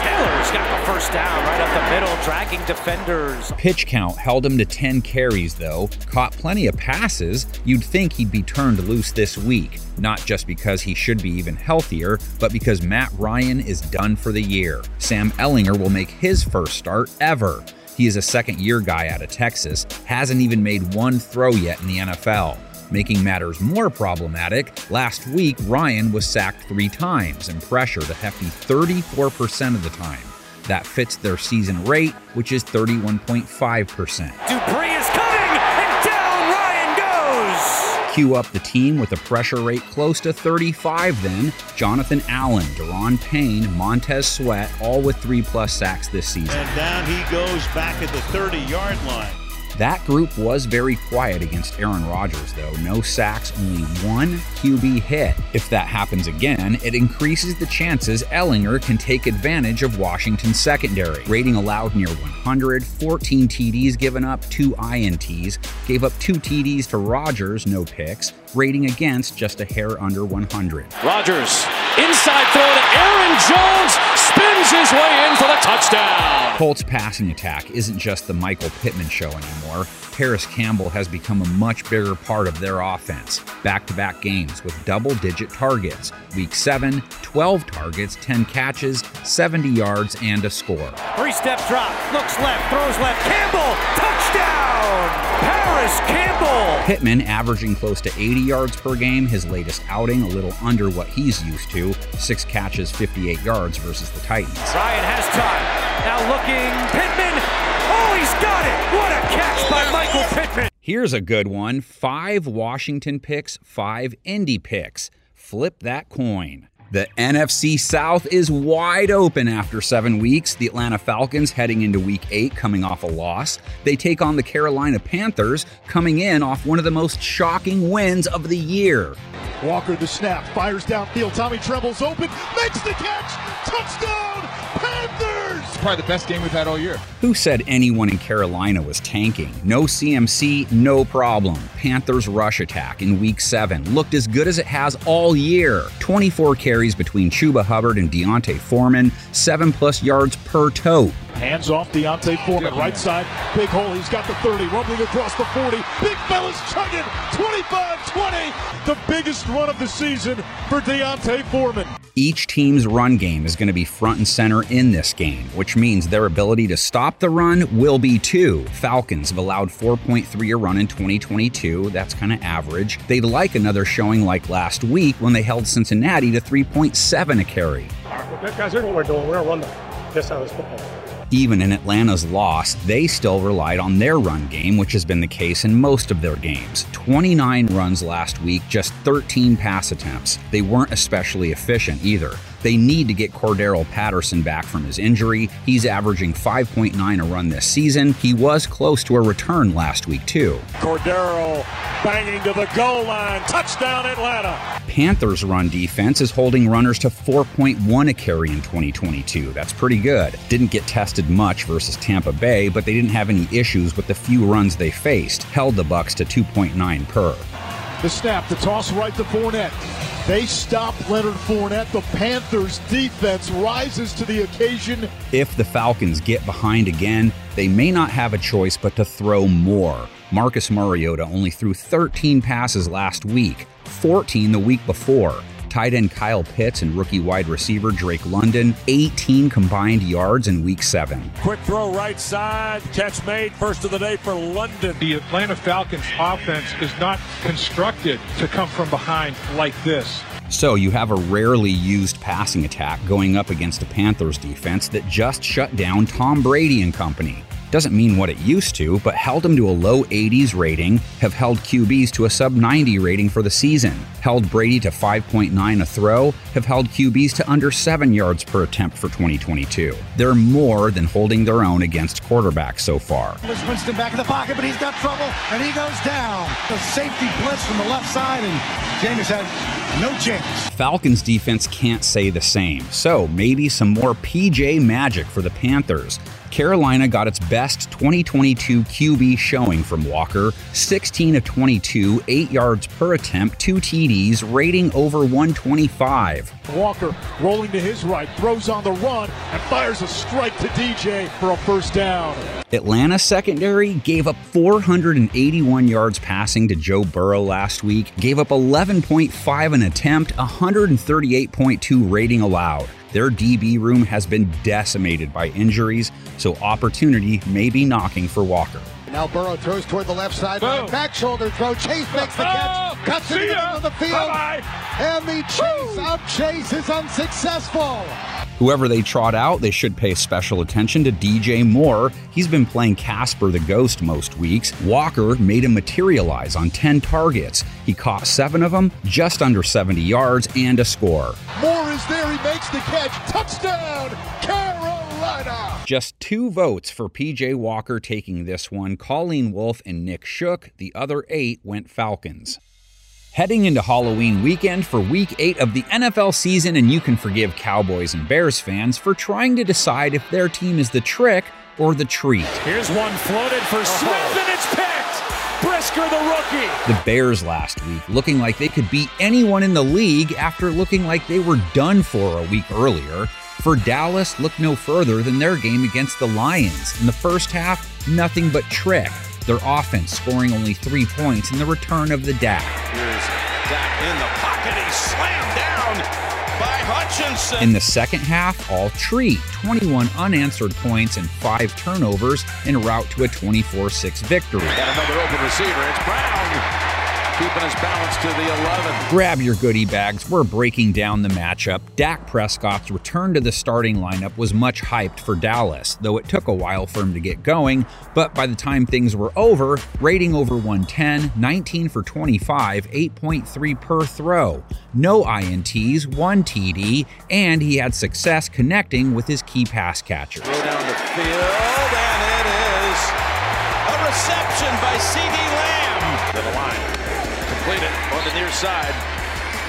Taylor's got the first down right up the middle, dragging defenders. Pitch count held him to 10 carries, though. Caught plenty of passes. You'd think he'd be turned loose this week. Not just because he should be even healthier, but because Matt Ryan is done for the year. Sam Ehlinger will make his first start ever. He is a second year guy out of Texas, hasn't even made one throw yet in the NFL. Making matters more problematic, last week Ryan was sacked three times and pressured a hefty 34% of the time. That fits their season rate, which is 31.5%. Dupree is coming, and down Ryan goes! Cue up the team with a pressure rate close to 35 then. Jonathan Allen, Daron Payne, Montez Sweat, all with three plus sacks this season. And down he goes back at the 30 yard line. That group was very quiet against Aaron Rodgers, though. No sacks, only one QB hit. If that happens again, it increases the chances Ehlinger can take advantage of Washington's secondary. Rating allowed near 100, 14 TDs given up, two INTs, gave up two TDs to Rodgers, no picks, rating against just a hair under 100. Rodgers, inside throw to Aaron Jones, spins his way in for the touchdown. Colts passing attack isn't just the Michael Pittman show anymore. Parris Campbell has become a much bigger part of their offense. Back to back games with double digit targets. Week 7, 12 targets, 10 catches, 70 yards, and a score. Three step drop, looks left, throws left. Campbell, touchdown! Parris Campbell! Pittman averaging close to 80 yards per game, his latest outing a little under what he's used to. Six catches, 58 yards versus the Titans. Ryan has time. Now looking, Pittman. Oh, he's got it! What a catch by Michael Pittman! Here's a good one five Washington picks, five Indy picks. Flip that coin. The NFC South is wide open after seven weeks. The Atlanta Falcons heading into week eight, coming off a loss. They take on the Carolina Panthers, coming in off one of the most shocking wins of the year. Walker the snap, fires downfield. Tommy Tremble's open, makes the catch, touchdown! Probably the best game we've had all year. Who said anyone in Carolina was tanking? No CMC, no problem. Panthers rush attack in week seven looked as good as it has all year. 24 carries between Chuba Hubbard and D'Onta Foreman, seven plus yards per tote. Hands off D'Onta Foreman, right side, big hole. He's got the 30, rumbling across the 40. Big fella's chugging, 25 20. The biggest run of the season for D'Onta Foreman. Each team's run game is going to be front and center in this game, which means their ability to stop the run will be too. Falcons have allowed 4.3 a run in 2022. That's kind of average. They'd like another showing like last week when they held Cincinnati to 3.7 a carry. Guys, here's what we're doing. We're going to run the this how it's football. Even in Atlanta's loss, they still relied on their run game, which has been the case in most of their games. 29 runs last week, just 13 pass attempts. They weren't especially efficient either. They need to get Cordarrelle Patterson back from his injury. He's averaging 5.9 a run this season. He was close to a return last week, too. Cordarrelle banging to the goal line. Touchdown, Atlanta. Panthers' run defense is holding runners to 4.1 a carry in 2022. That's pretty good. Didn't get tested much versus Tampa Bay, but they didn't have any issues with the few runs they faced. Held the Bucks to 2.9 per. The snap, the toss right to Fournette. They stop Leonard Fournette. The Panthers defense rises to the occasion. If the Falcons get behind again, they may not have a choice but to throw more. Marcus Mariota only threw 13 passes last week, 14 the week before tight end Kyle Pitts and rookie wide receiver Drake London, 18 combined yards in week seven. Quick throw right side, catch made, first of the day for London. The Atlanta Falcons offense is not constructed to come from behind like this. So you have a rarely used passing attack going up against a Panthers defense that just shut down Tom Brady and company. Doesn't mean what it used to, but held them to a low 80s rating, have held QBs to a sub 90 rating for the season, held Brady to 5.9 a throw, have held QBs to under 7 yards per attempt for 2022. They're more than holding their own against quarterbacks so far. Winston back in the pocket, but he's got trouble, and he goes down. The safety blitz from the left side, and Jameis had no chance. Falcons defense can't say the same, so maybe some more PJ magic for the Panthers. Carolina got its best 2022 QB showing from Walker 16 of 22, 8 yards per attempt, 2 TDs, rating over 125. Walker rolling to his right, throws on the run, and fires a strike to DJ for a first down. Atlanta secondary gave up 481 yards passing to Joe Burrow last week, gave up 11.5 an attempt, 138.2 rating allowed. Their DB room has been decimated by injuries, so opportunity may be knocking for Walker. Now Burrow throws toward the left side. Boom. Back shoulder throw. Chase makes the catch. Oh, Cuts it see the ya. middle of the field. Bye-bye. And the chase out chase is unsuccessful. Whoever they trot out, they should pay special attention to DJ Moore. He's been playing Casper the Ghost most weeks. Walker made him materialize on 10 targets. He caught seven of them, just under 70 yards, and a score. Moore is there. He makes the catch. Touchdown, Carolina. Just two votes for PJ Walker taking this one Colleen Wolfe and Nick Shook. The other eight went Falcons. Heading into Halloween weekend for week eight of the NFL season, and you can forgive Cowboys and Bears fans for trying to decide if their team is the trick or the treat. Here's one floated for Smith, and it's picked. Brisker, the rookie. The Bears last week looking like they could beat anyone in the league after looking like they were done for a week earlier. For Dallas, look no further than their game against the Lions. In the first half, nothing but trick. Their offense scoring only three points in the return of the Dak. Here's Dak in the pocket. He's slammed down Hutchinson. In the second half, all tree, 21 unanswered points and five turnovers en route to a 24 6 victory. Another open receiver. It's Brown. Keeping his balance to the 11. Grab your goodie bags. We're breaking down the matchup. Dak Prescott's return to the starting lineup was much hyped for Dallas, though it took a while for him to get going. But by the time things were over, rating over 110, 19 for 25, 8.3 per throw. No INTs, one TD, and he had success connecting with his key pass catchers. Throw down the field, and it is a reception by CeeDee near side.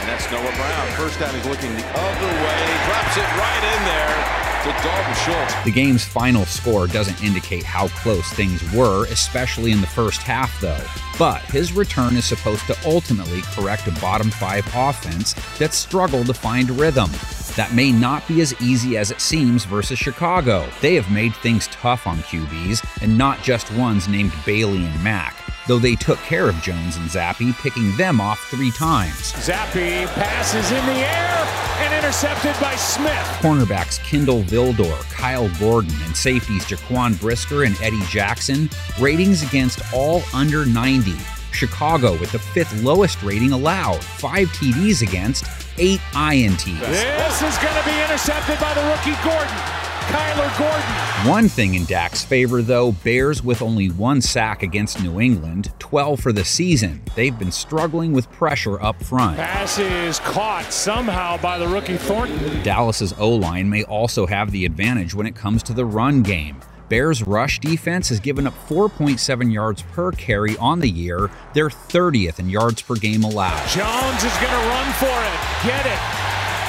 And that's Noah Brown. First down, he's looking the other way. He Drops it right in there to Dalton Schultz. The game's final score doesn't indicate how close things were, especially in the first half, though. But his return is supposed to ultimately correct a bottom five offense that struggled to find rhythm. That may not be as easy as it seems versus Chicago. They have made things tough on QBs, and not just ones named Bailey and Mack. though they took care of Jones and Zappe, picking them off three times. Zappe passes in the air and intercepted by Smith. Cornerbacks Kindall Vildor, Kyle Gordon, and safeties Jaquan Brisker and Eddie Jackson, ratings against all under 90. Chicago with the fifth lowest rating allowed, five TDs against, eight INTs. This is going to be intercepted by the rookie Gordon. Kyler Gordon. One thing in Dak's favor, though Bears with only one sack against New England, 12 for the season. They've been struggling with pressure up front. Pass is caught somehow by the rookie Thornton. Dallas's O line may also have the advantage when it comes to the run game. Bears rush defense has given up 4.7 yards per carry on the year. They're 30th in yards per game allowed. Jones is going to run for it. Get it.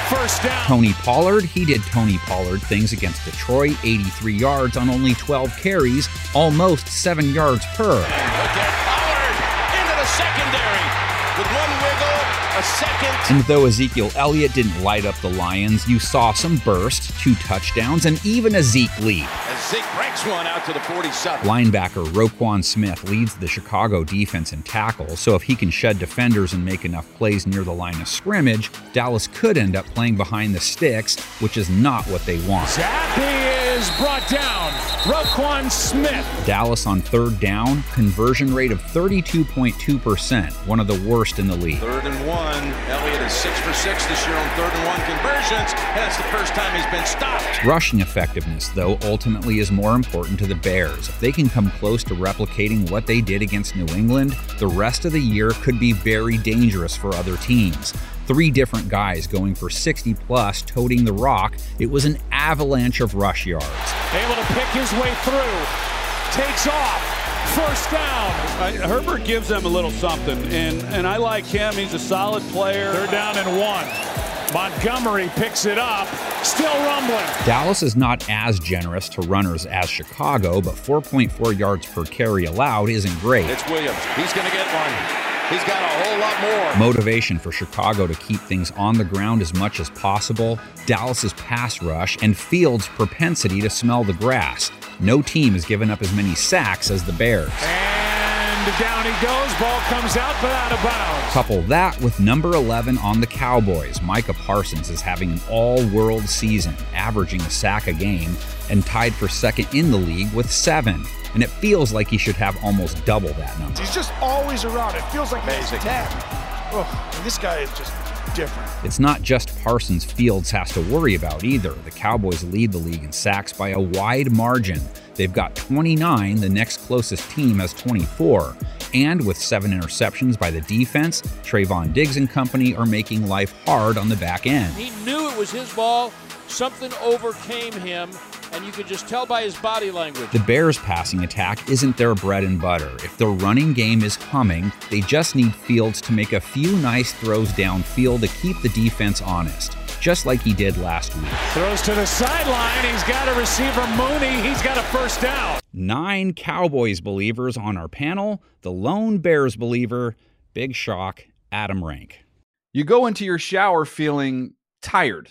First down. Tony Pollard, he did Tony Pollard things against Detroit, 83 yards on only 12 carries, almost 7 yards per. And look at Pollard into the secondary with one wiggle a second. And though Ezekiel Elliott didn't light up the Lions, you saw some burst, two touchdowns, and even a Zeke lead. As Zeke breaks one out to the 47. Linebacker Roquan Smith leads the Chicago defense in tackles, so if he can shed defenders and make enough plays near the line of scrimmage, Dallas could end up playing behind the sticks, which is not what they want. Zappe is brought down. Roquan Smith. Dallas on third down, conversion rate of 32.2%, one of the worst in the league. Third and one. Elliott is six for six this year on third and one conversions. And that's the first time he's been stopped. Rushing effectiveness, though, ultimately is more important to the Bears. If they can come close to replicating what they did against New England, the rest of the year could be very dangerous for other teams. Three different guys going for 60 plus, toting the rock. It was an avalanche of rush yards. Able to pick his way through. Takes off. First down. Uh, Herbert gives them a little something, and, and I like him. He's a solid player. They're down and one. Montgomery picks it up, still rumbling. Dallas is not as generous to runners as Chicago, but 4.4 yards per carry allowed isn't great. It's Williams. He's going to get one. He's got a whole lot more. Motivation for Chicago to keep things on the ground as much as possible, Dallas's pass rush, and Fields' propensity to smell the grass. No team has given up as many sacks as the Bears. And down he goes. Ball comes out, but out of bounds. Couple that with number 11 on the Cowboys. Micah Parsons is having an all world season, averaging a sack a game, and tied for second in the league with seven. And it feels like he should have almost double that number. He's just always around. It feels like he's 10. Oh, this guy is just different. It's not just Parsons Fields has to worry about either. The Cowboys lead the league in sacks by a wide margin. They've got 29, the next closest team has 24. And with seven interceptions by the defense, Trevon Diggs and company are making life hard on the back end. He knew it was his ball. Something overcame him, and you could just tell by his body language. The Bears' passing attack isn't their bread and butter. If their running game is humming, they just need Fields to make a few nice throws downfield to keep the defense honest, just like he did last week. Throws to the sideline. He's got a receiver, Mooney. He's got a first down. Nine Cowboys believers on our panel. The lone Bears believer, big shock, Adam Rank. You go into your shower feeling tired,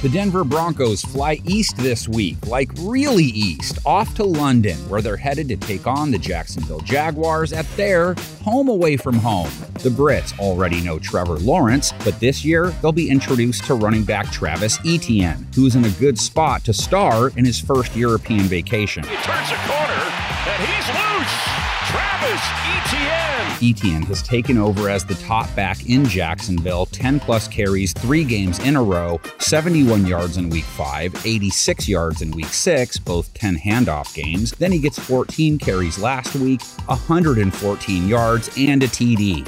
The Denver Broncos fly east this week, like really east, off to London, where they're headed to take on the Jacksonville Jaguars at their home away from home. The Brits already know Trevor Lawrence, but this year they'll be introduced to running back Travis Etienne, who's in a good spot to star in his first European vacation. He turns a corner, Etienne. Has taken over as the top back in Jacksonville, 10 plus carries three games in a row, 71 yards in week 5, 86 yards in week 6, both 10 handoff games. Then he gets 14 carries last week, 114 yards, and a TD.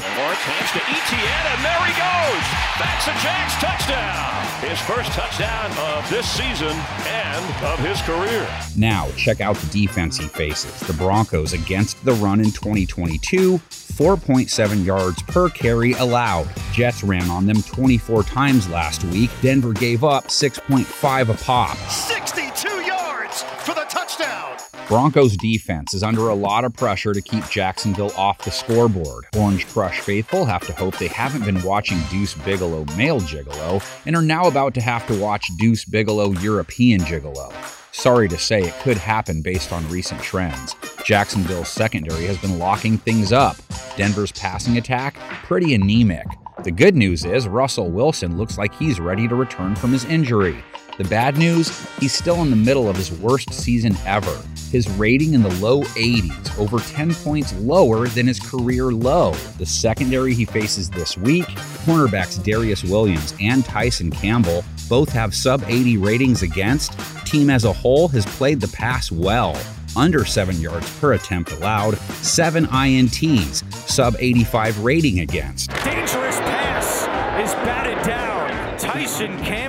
Lawrence hands to Etienne, and there he goes. Backs a Jags touchdown. His first touchdown of this season and of his career. Now, check out the defense he faces. The Broncos against the run in 2022, 4.7 yards per carry allowed. Jets ran on them 24 times last week. Denver gave up 6.5 a pop. 62 yards for the touchdown. Broncos defense is under a lot of pressure to keep Jacksonville off the scoreboard. Orange Crush faithful have to hope they haven't been watching Deuce Bigalow Male Gigolo and are now about to have to watch Deuce Bigalow European Gigolo. Sorry to say, it could happen based on recent trends. Jacksonville's secondary has been locking things up. Denver's passing attack, pretty anemic. The good news is Russell Wilson looks like he's ready to return from his injury. The bad news, he's still in the middle of his worst season ever. His rating in the low 80s, over 10 points lower than his career low. The secondary he faces this week, cornerbacks Darious Williams and Tyson Campbell, both have sub 80 ratings against. Team as a whole has played the pass well. Under 7 yards per attempt allowed, 7 INTs, sub 85 rating against. Dangerous pass is batted down. Tyson Campbell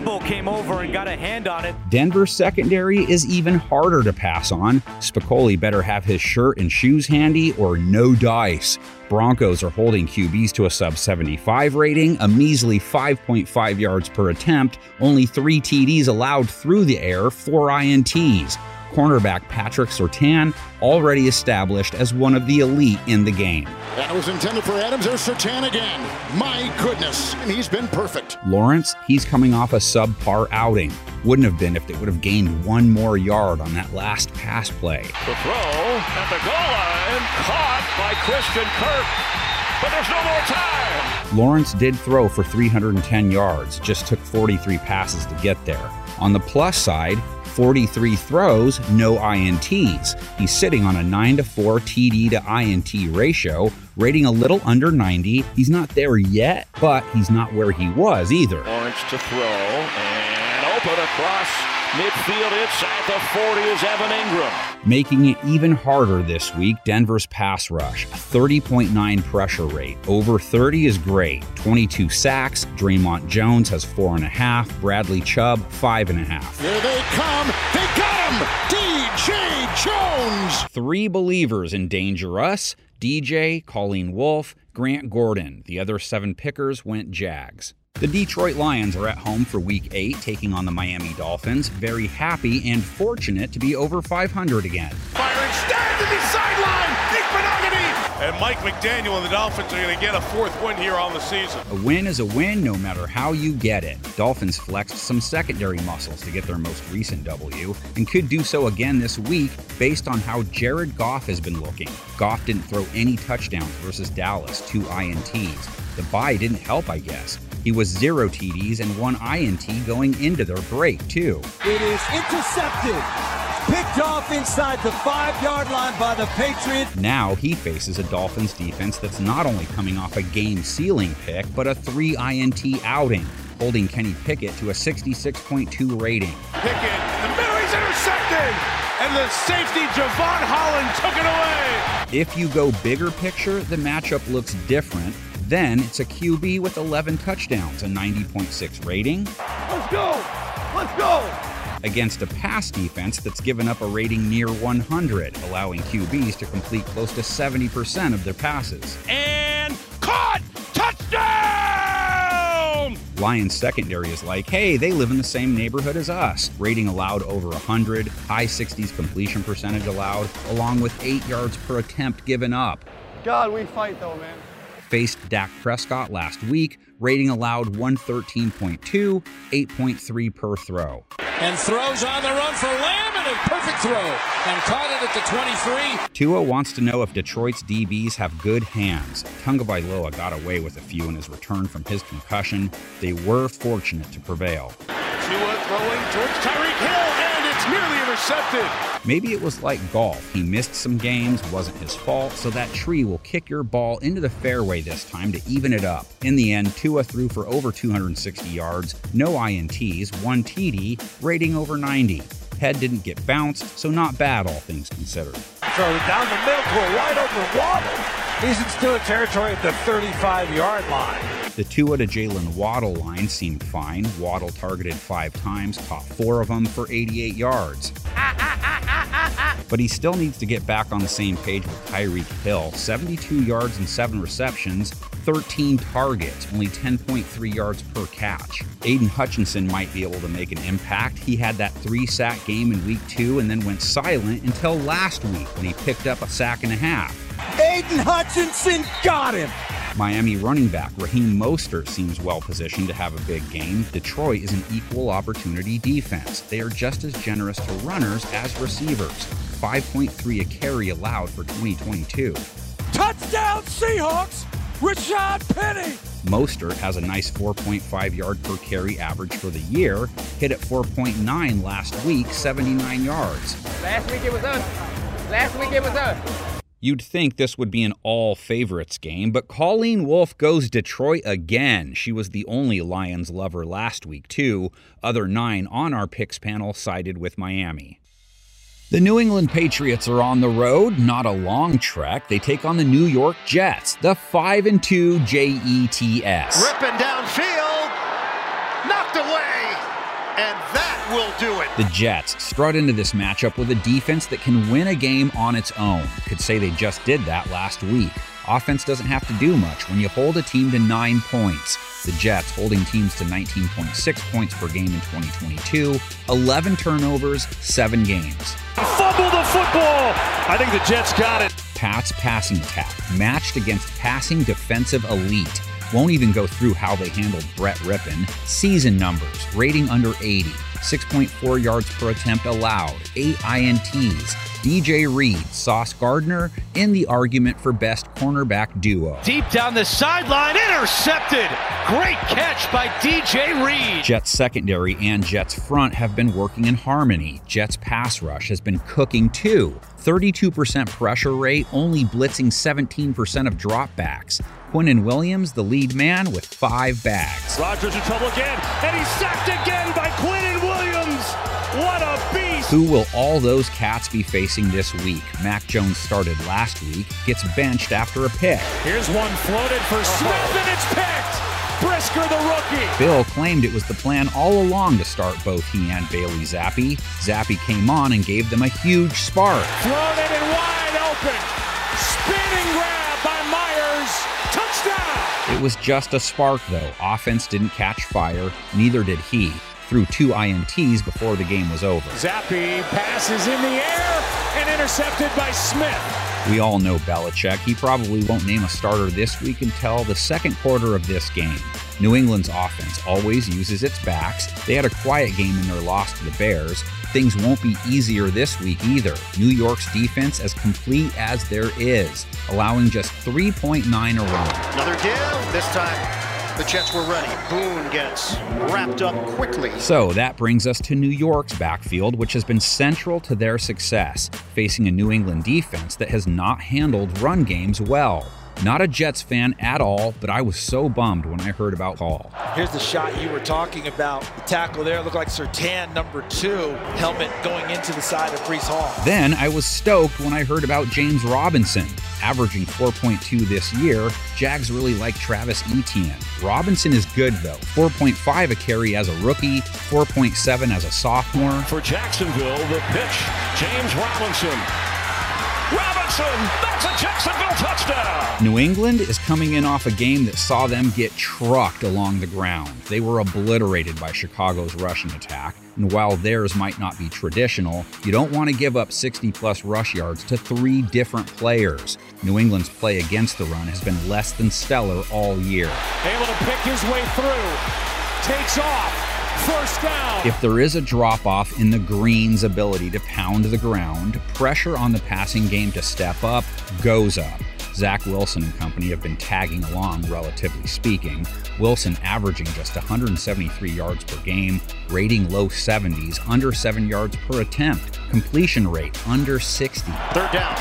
got a hand on it. Denver's secondary is even harder to pass on. Spicoli better have his shirt and shoes handy or no dice. Broncos are holding QBs to a sub 75 rating, a measly 5.5 yards per attempt, only three TDs allowed through the air, four INTs. Cornerback Patrick Surtain, already established as one of the elite in the game. That was intended for Adams. There's Surtain again. My goodness. And he's been perfect. Lawrence, he's coming off a subpar outing. Wouldn't have been if they would have gained one more yard on that last pass play. The throw at the goal line, caught by Christian Kirk. But there's no more time. Lawrence did throw for 310 yards, just took 43 passes to get there. On the plus side, 43 throws, no INTs. He's sitting on a 9 to 4 TD to INT ratio, rating a little under 90. He's not there yet, but he's not where he was either. Lawrence to throw and open across midfield inside the 40 is Evan Engram. Making it even harder this week, Denver's pass rush, a 30.9 pressure rate. Over 30 is great. 22 sacks. Dre'Mont Jones has four and a half. Bradley Chubb, five and a half. Here they come. They got him. DJ Jones. Three believers in Danger Us DJ, Colleen Wolfe, Grant Gordon. The other seven pickers went Jags. The Detroit Lions are at home for week 8, taking on the Miami Dolphins. Very happy and fortunate to be over 500 again. Firing stand to the sideline. Nick Monogany. And Mike McDaniel and the Dolphins are going to get a fourth win here on the season. A win is a win no matter how you get it. Dolphins flexed some secondary muscles to get their most recent W and could do so again this week based on how Jared Goff has been looking. Goff didn't throw any touchdowns versus Dallas, two INTs. The bye didn't help, I guess. He was zero TDs and one INT going into their break, too. It is intercepted. Picked off inside the five yard line by the Patriots. Now he faces a Dolphins defense that's not only coming off a game sealing pick, but a three INT outing, holding Kenny Pickett to a 66.2 rating. Pickett the middle, he's intercepted. And the safety, Jevon Holland, took it away. If you go bigger picture, the matchup looks different. Then it's a QB with 11 touchdowns, a 90.6 rating. Let's go. Let's go. Against a pass defense that's given up a rating near 100, allowing QBs to complete close to 70% of their passes. And caught! Touchdown! Lions secondary is like, hey, they live in the same neighborhood as us. Rating allowed over 100, high 60s completion percentage allowed, along with 8 yards per attempt given up. God, we fight though, man. Faced Dak Prescott last week, rating allowed 113.2, 8.3 per throw. And throws on the run for Lamb and a perfect throw. And caught it at the 23. Tua wants to know if Detroit's DBs have good hands. Tagovailoa got away with a few in his return from his concussion. They were fortunate to prevail. Tua throwing towards Tyreek Hill, and it's nearly intercepted. Maybe it was like golf. He missed some games, wasn't his fault, so that tree will kick your ball into the fairway this time to even it up. In the end, Tua threw for over 260 yards, no INTs, one TD, rating over 90. Head didn't get bounced, so not bad, all things considered. So down the middle to a wide open Waddle. He's in Steeler territory at the 35 yard line. The Tua to Jalen Waddle line seemed fine. Waddle targeted five times, caught four of them for 88 yards. But he still needs to get back on the same page with Tyreek Hill 72 yards and seven receptions, 13 targets, only 10.3 yards per catch. Aidan Hutchinson might be able to make an impact. He had that three sack game in week two and then went silent until last week when he picked up a sack and a half. Aidan Hutchinson got him. Miami running back Raheem Mostert seems well positioned to have a big game. Detroit is an equal opportunity defense. They are just as generous to runners as receivers. 5.3 a carry allowed for 2022. Touchdown Seahawks, Rashad Penny. Mostert has a nice 4.5 yard per carry average for the year, hit at 4.9 last week, 79 yards. Last week it was us. Last week it was us. You'd think this would be an all favorites game, but Colleen Wolfe goes Detroit again. She was the only Lions lover last week, too. Other nine on our picks panel sided with Miami. The New England Patriots are on the road, not a long trek. They take on the New York Jets, the 5 and 2 JETS. Ripping downfield, knocked away, and that will do it. The Jets strut into this matchup with a defense that can win a game on its own. Could say they just did that last week. Offense doesn't have to do much when you hold a team to nine points. The Jets holding teams to 19.6 points per game in 2022, 11 turnovers, 7 games. Fumble the football. I think the Jets got it. Pats passing attack, matched against passing defensive elite. Won't even go through how they handled Brett Rypien. Season numbers, rating under 80, 6.4 yards per attempt allowed, 8 INTs. DJ Reed, Sauce Gardner in the argument for best cornerback duo. Deep down the sideline, intercepted. Great catch by DJ Reed. Jets secondary and Jets front have been working in harmony. Jets pass rush has been cooking too. 32% pressure rate, only blitzing 17% of dropbacks. Quinnen Williams, the lead man, with five bags. Rodgers in trouble again, and he's sacked again by Quinnen Who will all those cats be facing this week? Mac Jones started last week, gets benched after a pick. Here's one floated for Smith, and uh-huh. it's picked. Brisker, the rookie. Bill claimed it was the plan all along to start both he and Bailey Zappe. Zappe came on and gave them a huge spark. Thrown it and wide open. Spinning grab by Myers. Touchdown. It was just a spark, though. Offense didn't catch fire, neither did he. Threw two INTs before the game was over. Zappe passes in the air and intercepted by Smith. We all know Belichick. He probably won't name a starter this week until the second quarter of this game. New England's offense always uses its backs. They had a quiet game in their loss to the Bears. Things won't be easier this week either. New York's defense as complete as there is, allowing just 3.9 a run. Another give. This time the Jets were ready. Boone gets wrapped up quickly. So that brings us to New York's backfield, which has been central to their success, facing a New England defense that has not handled run games well. Not a Jets fan at all, but I was so bummed when I heard about Hall. Here's the shot you were talking about. The tackle there looked like Surtain, number two, helmet going into the side of Breece Hall. Then I was stoked when I heard about James Robinson. Averaging 4.2 this year, Jags really like Travis Etienne. Robinson is good though. 4.5 a carry as a rookie, 4.7 as a sophomore. For Jacksonville, the pitch, James Robinson. Robinson, a Jacksonville touchdown. New England is coming in off a game that saw them get trucked along the ground. They were obliterated by Chicago's rushing attack. And while theirs might not be traditional, you don't want to give up 60 plus rush yards to three different players. New England's play against the run has been less than stellar all year. Able to pick his way through. Takes off. First down. If there is a drop off in the Green's ability to pound the ground, pressure on the passing game to step up goes up. Zach Wilson and company have been tagging along, relatively speaking. Wilson averaging just 173 yards per game, rating low 70s, under 7 yards per attempt, completion rate under 60. Third down.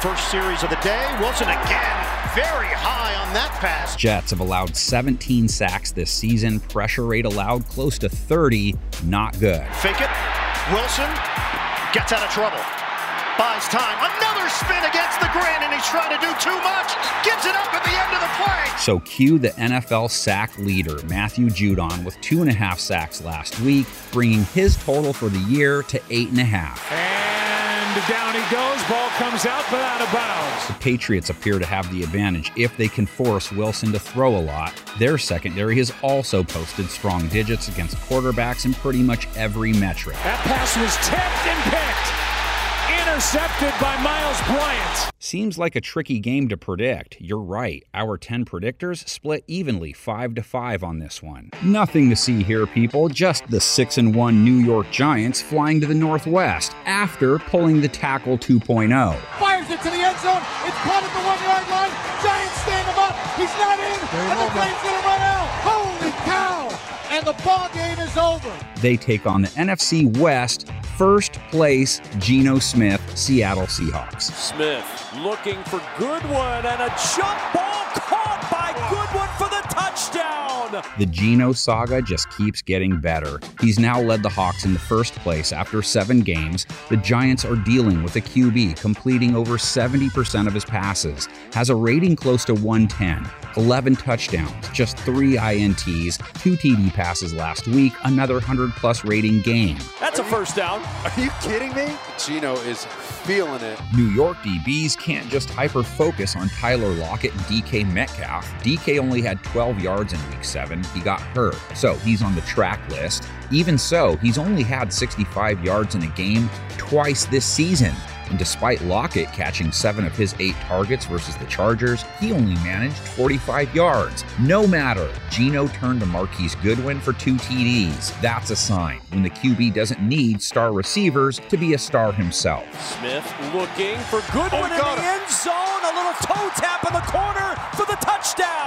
First series of the day. Wilson again. Very high on that pass. Jets have allowed 17 sacks this season, pressure rate allowed close to 30, not good. Fake it. Wilson gets out of trouble. buys time. Another spin against the grain, and he's trying to do too much. Gives it up at the end of the play. So cue the NFL sack leader, Matthew Judon, with two and a half sacks last week, bringing his total for the year to eight and a half. And down he goes. Ball comes out, but out of bounds. The Patriots appear to have the advantage if they can force Wilson to throw a lot. Their secondary has also posted strong digits against quarterbacks in pretty much every metric. That pass was tipped and picked intercepted by Myles Bryant. Seems like a tricky game to predict. You're right. Our 10 predictors split evenly 5 to 5 on this one. Nothing to see here, people. Just the 6 and 1 New York Giants flying to the northwest after pulling the tackle 2.0. Fires it to the end zone. It's caught at the 1-yard line. Giants stand him up. He's not in. and the play's going to run out. Holy cow! And the ball game is over. They take on the NFC West first place Geno Smith Seattle Seahawks. Smith looking for Goodwin and a jump ball The Geno saga just keeps getting better. He's now led the Hawks in the first place after seven games. The Giants are dealing with a QB completing over 70% of his passes, has a rating close to 110. 11 touchdowns, just three INTs, two TD passes last week, another 100 plus rating game. That's a first down. Are you kidding me? Geno is feeling it. New York DBs can't just hyper focus on Tyler Lockett and DK Metcalf. DK only had 12 yards in week seven. He got hurt, so he's on the track list. Even so, he's only had 65 yards in a game twice this season. And despite Lockett catching seven of his eight targets versus the Chargers, he only managed 45 yards. No matter, Geno turned to Marquise Goodwin for two TDs. That's a sign when the QB doesn't need star receivers to be a star himself. Smith looking for Goodwin oh, in the end zone. A little toe tap in the corner for the touchdown.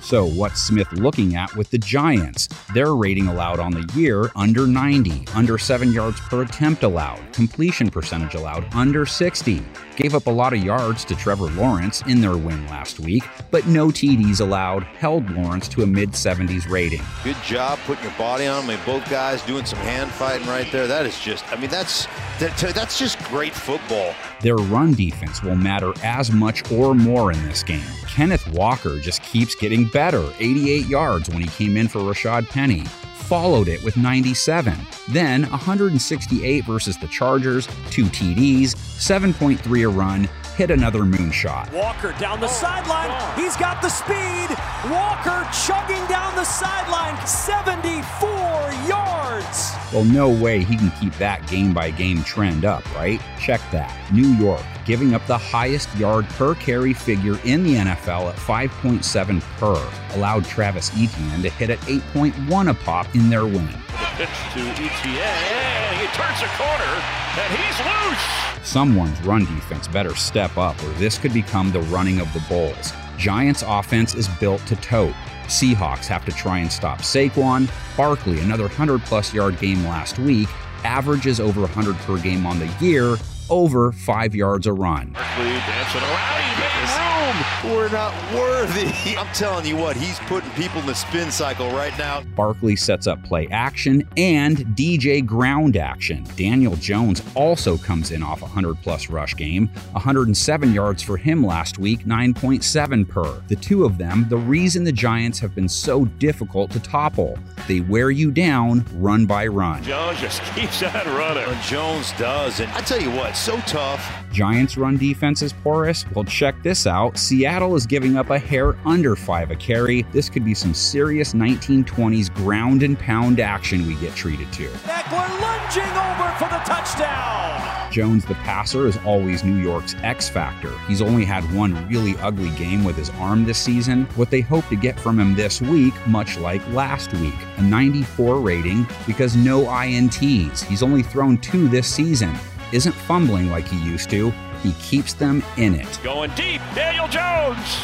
So, what's Smith looking at with the Giants? Their rating allowed on the year under 90, under 7 yards per attempt allowed, completion percentage allowed under 60. Gave up a lot of yards to Trevor Lawrence in their win last week, but no TDs allowed, held Lawrence to a mid 70s rating. Good job putting your body on him. I mean, both guys doing some hand fighting right there. That is just, I mean, that's that, that's just great football. Their run defense will matter as much or more in this game. Kenneth Walker just keeps getting better 88 yards when he came in for Rashad Penny followed it with 97. Then 168 versus the Chargers, two TDs, 7.3 a run, hit another moonshot. Walker down the sideline. He's got the speed. Walker chugging down the sideline, 74 yards. Well, no way he can keep that game by game trend up, right? Check that. New York giving up the highest yard per carry figure in the NFL at 5.7 per, allowed Travis Etienne to hit at 8.1 a pop in their win. The pitch to Etienne, he turns a corner, and he's loose. Someone's run defense better step up, or this could become the running of the Bulls. Giants' offense is built to tote. Seahawks have to try and stop Saquon. Barkley, another 100 plus yard game last week, averages over 100 per game on the year, over five yards a run. dancing around. He. We're not worthy. I'm telling you what, he's putting people in the spin cycle right now. Barkley sets up play action and DJ ground action. Daniel Jones also comes in off a 100 plus rush game, 107 yards for him last week, 9.7 per. The two of them, the reason the Giants have been so difficult to topple. They wear you down run by run. Jones just keeps on running. And Jones does. And I tell you what, so tough. Giants run defense is porous? Well, check this out. Seattle is giving up a hair under five a carry. This could be some serious 1920s ground and pound action we get treated to. Ekeler lunging over for the touchdown. Jones, the passer, is always New York's X factor. He's only had one really ugly game with his arm this season. What they hope to get from him this week, much like last week, a 94 rating because no INTs. He's only thrown two this season isn't fumbling like he used to. He keeps them in it. Going deep, Daniel Jones.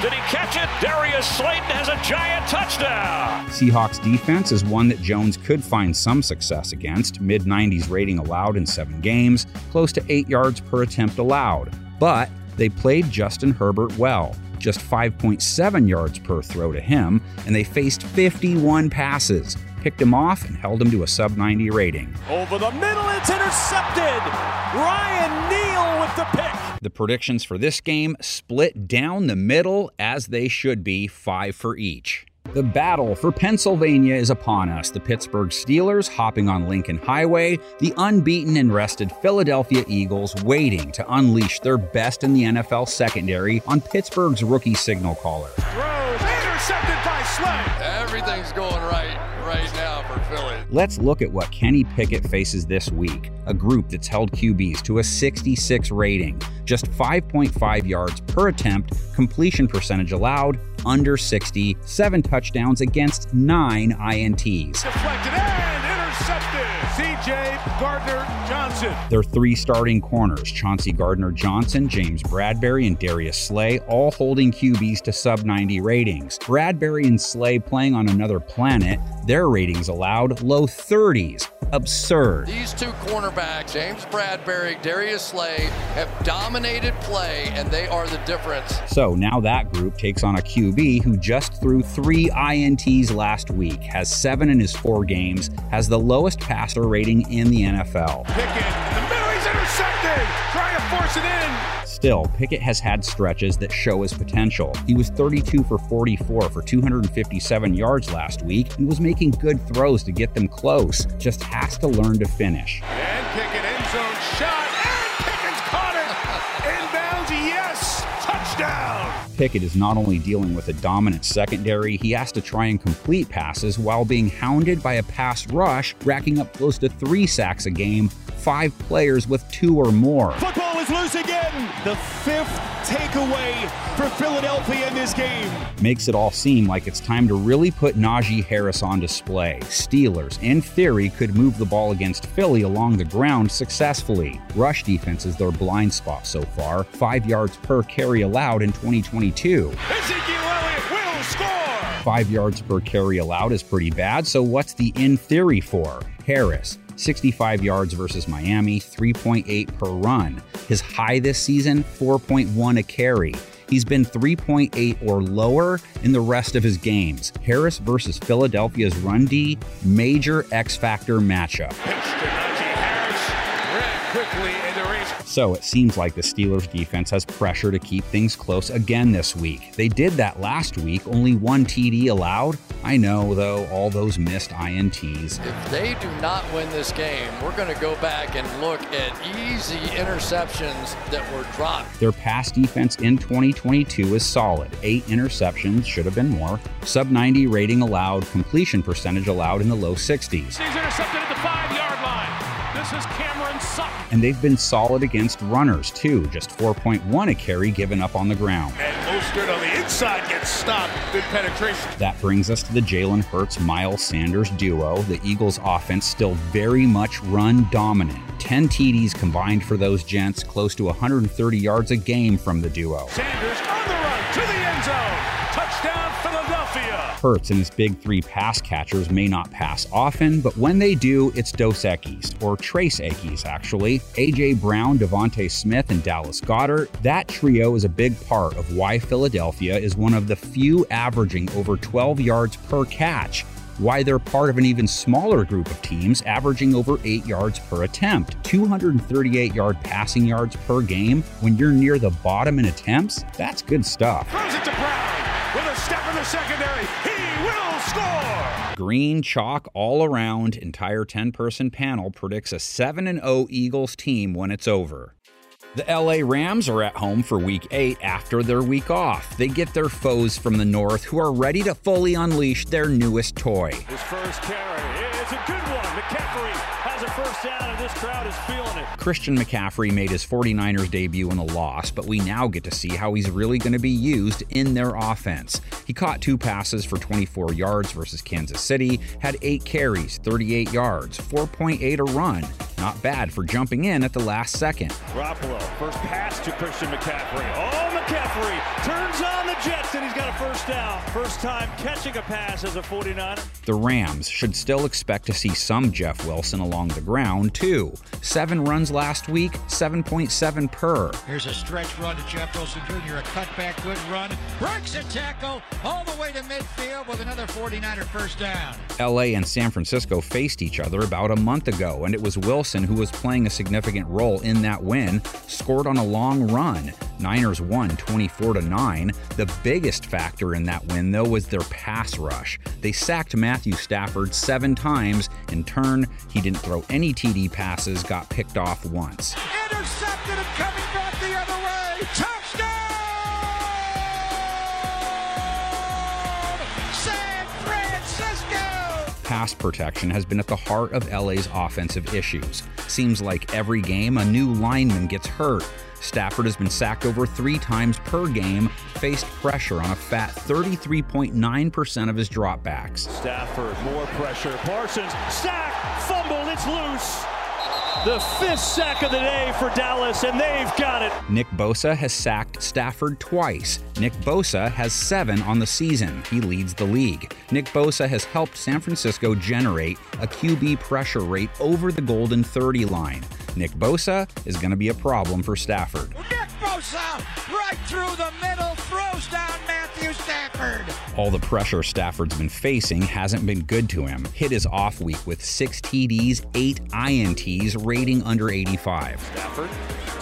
Did he catch it? Darius Slayton has a giant touchdown. Seahawks defense is one that Jones could find some success against. Mid 90s rating allowed in seven games, close to eight yards per attempt allowed. But they played Justin Herbert well just 5.7 yards per throw to him, and they faced 51 passes. Picked him off and held him to a sub 90 rating. Over the middle, it's intercepted. Ryan Neal with the pick. The predictions for this game split down the middle as they should be, five for each. The battle for Pennsylvania is upon us. The Pittsburgh Steelers hopping on Lincoln Highway, the unbeaten and rested Philadelphia Eagles waiting to unleash their best in the NFL secondary on Pittsburgh's rookie signal caller. Throws intercepted by Slay. Everything's going Let's look at what Kenny Pickett faces this week, a group that's held QBs to a 66 rating, just 5.5 yards per attempt, completion percentage allowed, under 60, seven touchdowns against nine INTs. Deflected and intercepted. CJ Gardner Johnson. Their three starting corners, Chauncey Gardner Johnson, James Bradberry, and Darius Slay, all holding QBs to sub 90 ratings. Bradberry and Slay playing on another planet, their ratings allowed low 30s. Absurd. These two cornerbacks, James Bradberry, Darius Slay, have dominated play, and they are the difference. So now that group takes on a QB who just threw three INTs last week, has seven in his four games, has the lowest passer rating in the NFL. Pickett in the middle, he's intercepted. Trying to force it in. Still, Pickett has had stretches that show his potential. He was 32 for 44 for 257 yards last week and was making good throws to get them close. Just has to learn to finish. And Pickett Pickett is not only dealing with a dominant secondary, he has to try and complete passes while being hounded by a pass rush, racking up close to three sacks a game, five players with two or more. Football is loose again. The fifth takeaway for Philadelphia in this game. Makes it all seem like it's time to really put Najee Harris on display. Steelers, in theory, could move the ball against Philly along the ground successfully. Rush defense is their blind spot so far, five yards per carry allowed in 2022. Ezekiel Elliott will score. Five yards per carry allowed is pretty bad, so what's the in theory for? Harris, 65 yards versus Miami, 3.8 per run. His high this season, 4.1 a carry. He's been 3.8 or lower in the rest of his games. Harris versus Philadelphia's run D, major X factor matchup. Harris. Ran quickly. So it seems like the Steelers defense has pressure to keep things close again this week. They did that last week, only one TD allowed. I know, though, all those missed INTs. If they do not win this game, we're going to go back and look at easy interceptions that were dropped. Their pass defense in 2022 is solid. Eight interceptions, should have been more. Sub 90 rating allowed, completion percentage allowed in the low 60s. He's intercepted at the five-yard line. This is Cameron Sutton. And they've been solid against runners, too, just 4.1 a carry given up on the ground. And Mostert on the inside gets stopped. Good penetration. That brings us to the Jalen Hurts Miles Sanders duo. The Eagles' offense still very much run dominant. 10 TDs combined for those gents, close to 130 yards a game from the duo. Sanders Hurts and his big three pass catchers may not pass often, but when they do, it's Dos Equis, or Trace Equis, actually. A.J. Brown, DeVonta Smith, and Dallas Goedert. That trio is a big part of why Philadelphia is one of the few averaging over 12 yards per catch why they're part of an even smaller group of teams averaging over 8 yards per attempt. 238 yard passing yards per game when you're near the bottom in attempts, that's good stuff. Throws it to Brown with a step in the secondary. He. Green chalk all around, entire 10 person panel predicts a 7 0 Eagles team when it's over. The LA Rams are at home for week 8 after their week off. They get their foes from the north who are ready to fully unleash their newest toy. His first carry is a good one. McCaffrey has a first down, this crowd is feeling it. Christian McCaffrey made his 49ers debut in a loss, but we now get to see how he's really going to be used in their offense. He caught two passes for 24 yards versus Kansas City, had 8 carries, 38 yards, 4.8 a run. Not bad for jumping in at the last second. Garoppolo, first pass to Christian McCaffrey. Oh, McCaffrey turns on the Jets, and he's got a first down. First time catching a pass as a 49er. The Rams should still expect to see some Jeff Wilson along the ground, too. Seven runs last week, 7.7 per. Here's a stretch run to Jeff Wilson Jr., a cutback, good run. Breaks a tackle all the way to midfield with another 49er first down. LA and San Francisco faced each other about a month ago, and it was Wilson who was playing a significant role in that win, scored on a long run. Niners won 24 to 9. The biggest factor in that win, though, was their pass rush. They sacked Matthew Stafford seven times. In turn, he didn't throw any TD passes, got picked off once. Intercepted and coming back the other way. Touchdown! Pass protection has been at the heart of LA's offensive issues. Seems like every game a new lineman gets hurt. Stafford has been sacked over three times per game, faced pressure on a fat 33.9% of his dropbacks. Stafford, more pressure. Parsons, sack, fumble, it's loose. The fifth sack of the day for Dallas, and they've got it. Nick Bosa has sacked Stafford twice. Nick Bosa has seven on the season. He leads the league. Nick Bosa has helped San Francisco generate a QB pressure rate over the Golden 30 line. Nick Bosa is going to be a problem for Stafford. Nick Bosa, right through the middle, throws down Matthew Stafford. All the pressure Stafford's been facing hasn't been good to him. Hit his off week with six TDs, eight INTs, rating under 85. Stafford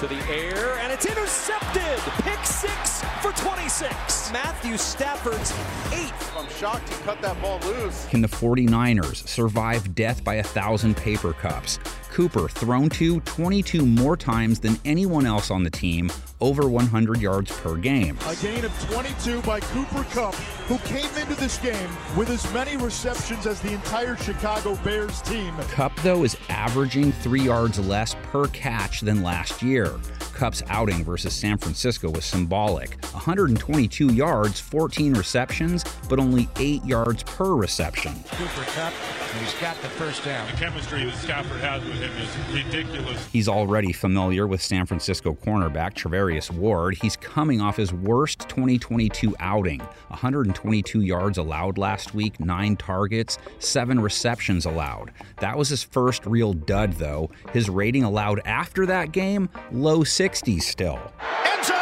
to the air, and it's intercepted. Pick six for 26. Matthew Stafford's eighth. I'm shocked he cut that ball loose. Can the 49ers survive death by a thousand paper cups? Cooper thrown to 22 more times than anyone else on the team, over 100 yards per game. A gain of 22 by Cooper Kupp, who came into this game with as many receptions as the entire Chicago Bears team. Kupp, though, is averaging three yards less per catch than last year. Kupp's outing versus San Francisco was symbolic 122 yards, 14 receptions, but only 8 yards per reception. Cooper Kupp, he's got the first down. The chemistry that Stafford has with him is ridiculous. He's already familiar with San Francisco cornerback Charvarius Ward. He's coming off his worst 2022 outing 122 yards allowed last week, 9 targets, 7 receptions allowed. That was his first real dud, though. His rating allowed after that game, low 60s still. End zone! Broken up.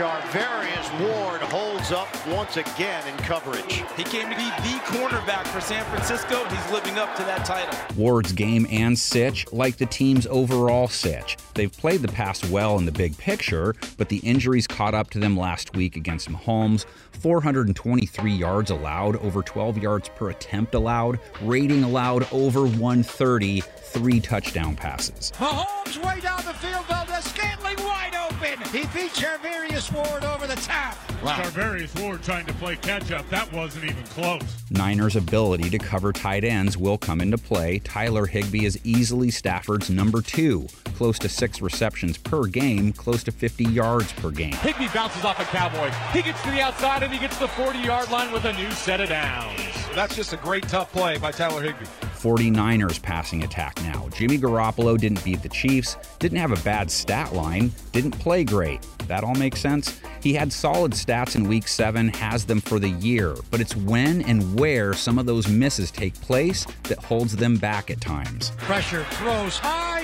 Charvarius Ward holds up once again in coverage. He came to be the cornerback for San Francisco. He's living up to that title. Ward's game and sitch like the team's overall sitch. They've played the pass well in the big picture, but the injuries caught up to them last week against Mahomes. 423 yards allowed, over 12 yards per attempt allowed, rating allowed over 130, three touchdown passes. Mahomes way down the field, though, the Scantling wide open. He beat Charvarius Ward over the top. Charvarius Ward trying to play catch up. That wasn't even close. Niners' ability to cover tight ends will come into play. Tyler Higbee is easily Stafford's number two, close to six receptions per game, close to 50 yards per game. Higbee bounces off a Cowboy. He gets to the outside and he gets the 40 yard line with a new set of downs. That's just a great tough play by Tyler Higbee. 49ers passing attack now. Jimmy Garoppolo didn't beat the Chiefs, didn't have a bad stat line, didn't play great. That all makes sense? He had solid stats in week 7, has them for the year, but it's when and where some of those misses take place that holds them back at times. Pressure, throws high,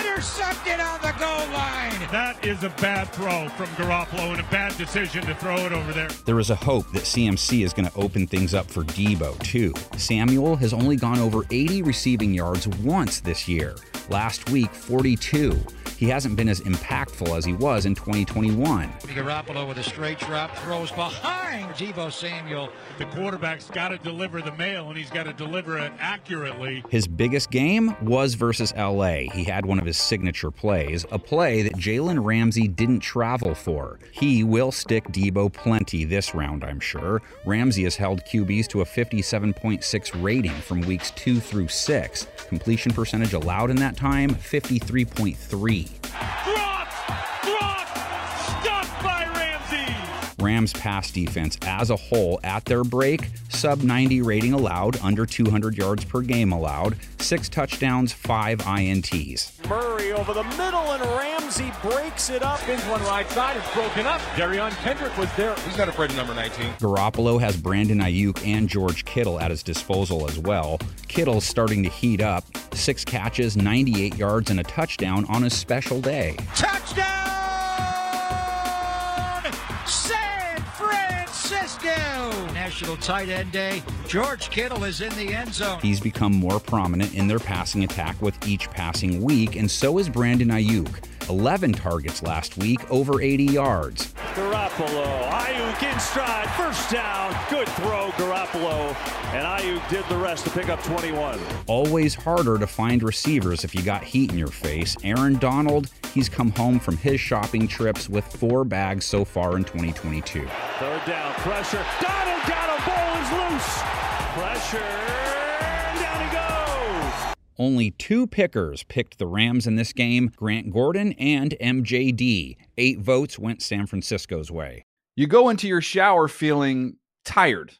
intercepted on the goal line. That is a bad throw from Garoppolo and a bad decision to throw it over there. There is a hope that CMC is going to open things up for Deebo, too. Samuel has only gone over 80 receiving yards once this year. Last week, 42. He hasn't been as impactful as he was in 2021. Garoppolo with a straight drop, throws behind Deebo Samuel. The quarterback's got to deliver the mail, and he's got to deliver it accurately. His biggest game was versus LA. He had one of his signature plays, a play that Jalen Ramsey didn't travel for. He will stick Deebo plenty this round, I'm sure. Ramsey has held QBs to a 57.6 rating from weeks 2 through 6. Completion percentage allowed in that time, 53.3. Dropped! Rams pass defense as a whole at their break, sub 90 rating allowed, under 200 yards per game allowed, six touchdowns, five INTs. Murray over the middle, and Ramsey breaks it up. Spins one right side, it's broken up. Derion Kendrick was there. He's not afraid of number 19. Garoppolo has Brandon Aiyuk and George Kittle at his disposal as well. Kittle's starting to heat up. Six catches, 98 yards, and a touchdown on a special day. Touchdown! Francisco! National Tight End Day. George Kittle is in the end zone. He's become more prominent in their passing attack with each passing week, and so is Brandon Aiyuk. 11 targets last week, over 80 yards. Garoppolo, Aiyuk in stride, first down. Good throw, Garoppolo. And Aiyuk did the rest to pick up 21. Always harder to find receivers if you got heat in your face. Aaron Donald, he's come home from his shopping trips with four bags so far in 2022. Third down, pressure. Donald got a ball is loose. Pressure. Only two pickers picked the Rams in this game Grant Gordon and MJD. Eight votes went San Francisco's way. You go into your shower feeling tired,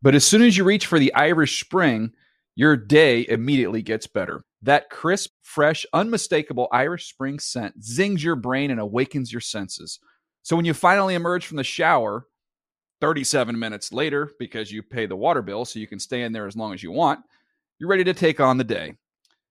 but as soon as you reach for the Irish Spring, your day immediately gets better. That crisp, fresh, unmistakable Irish Spring scent zings your brain and awakens your senses. So when you finally emerge from the shower, 37 minutes later, because you pay the water bill so you can stay in there as long as you want, you're ready to take on the day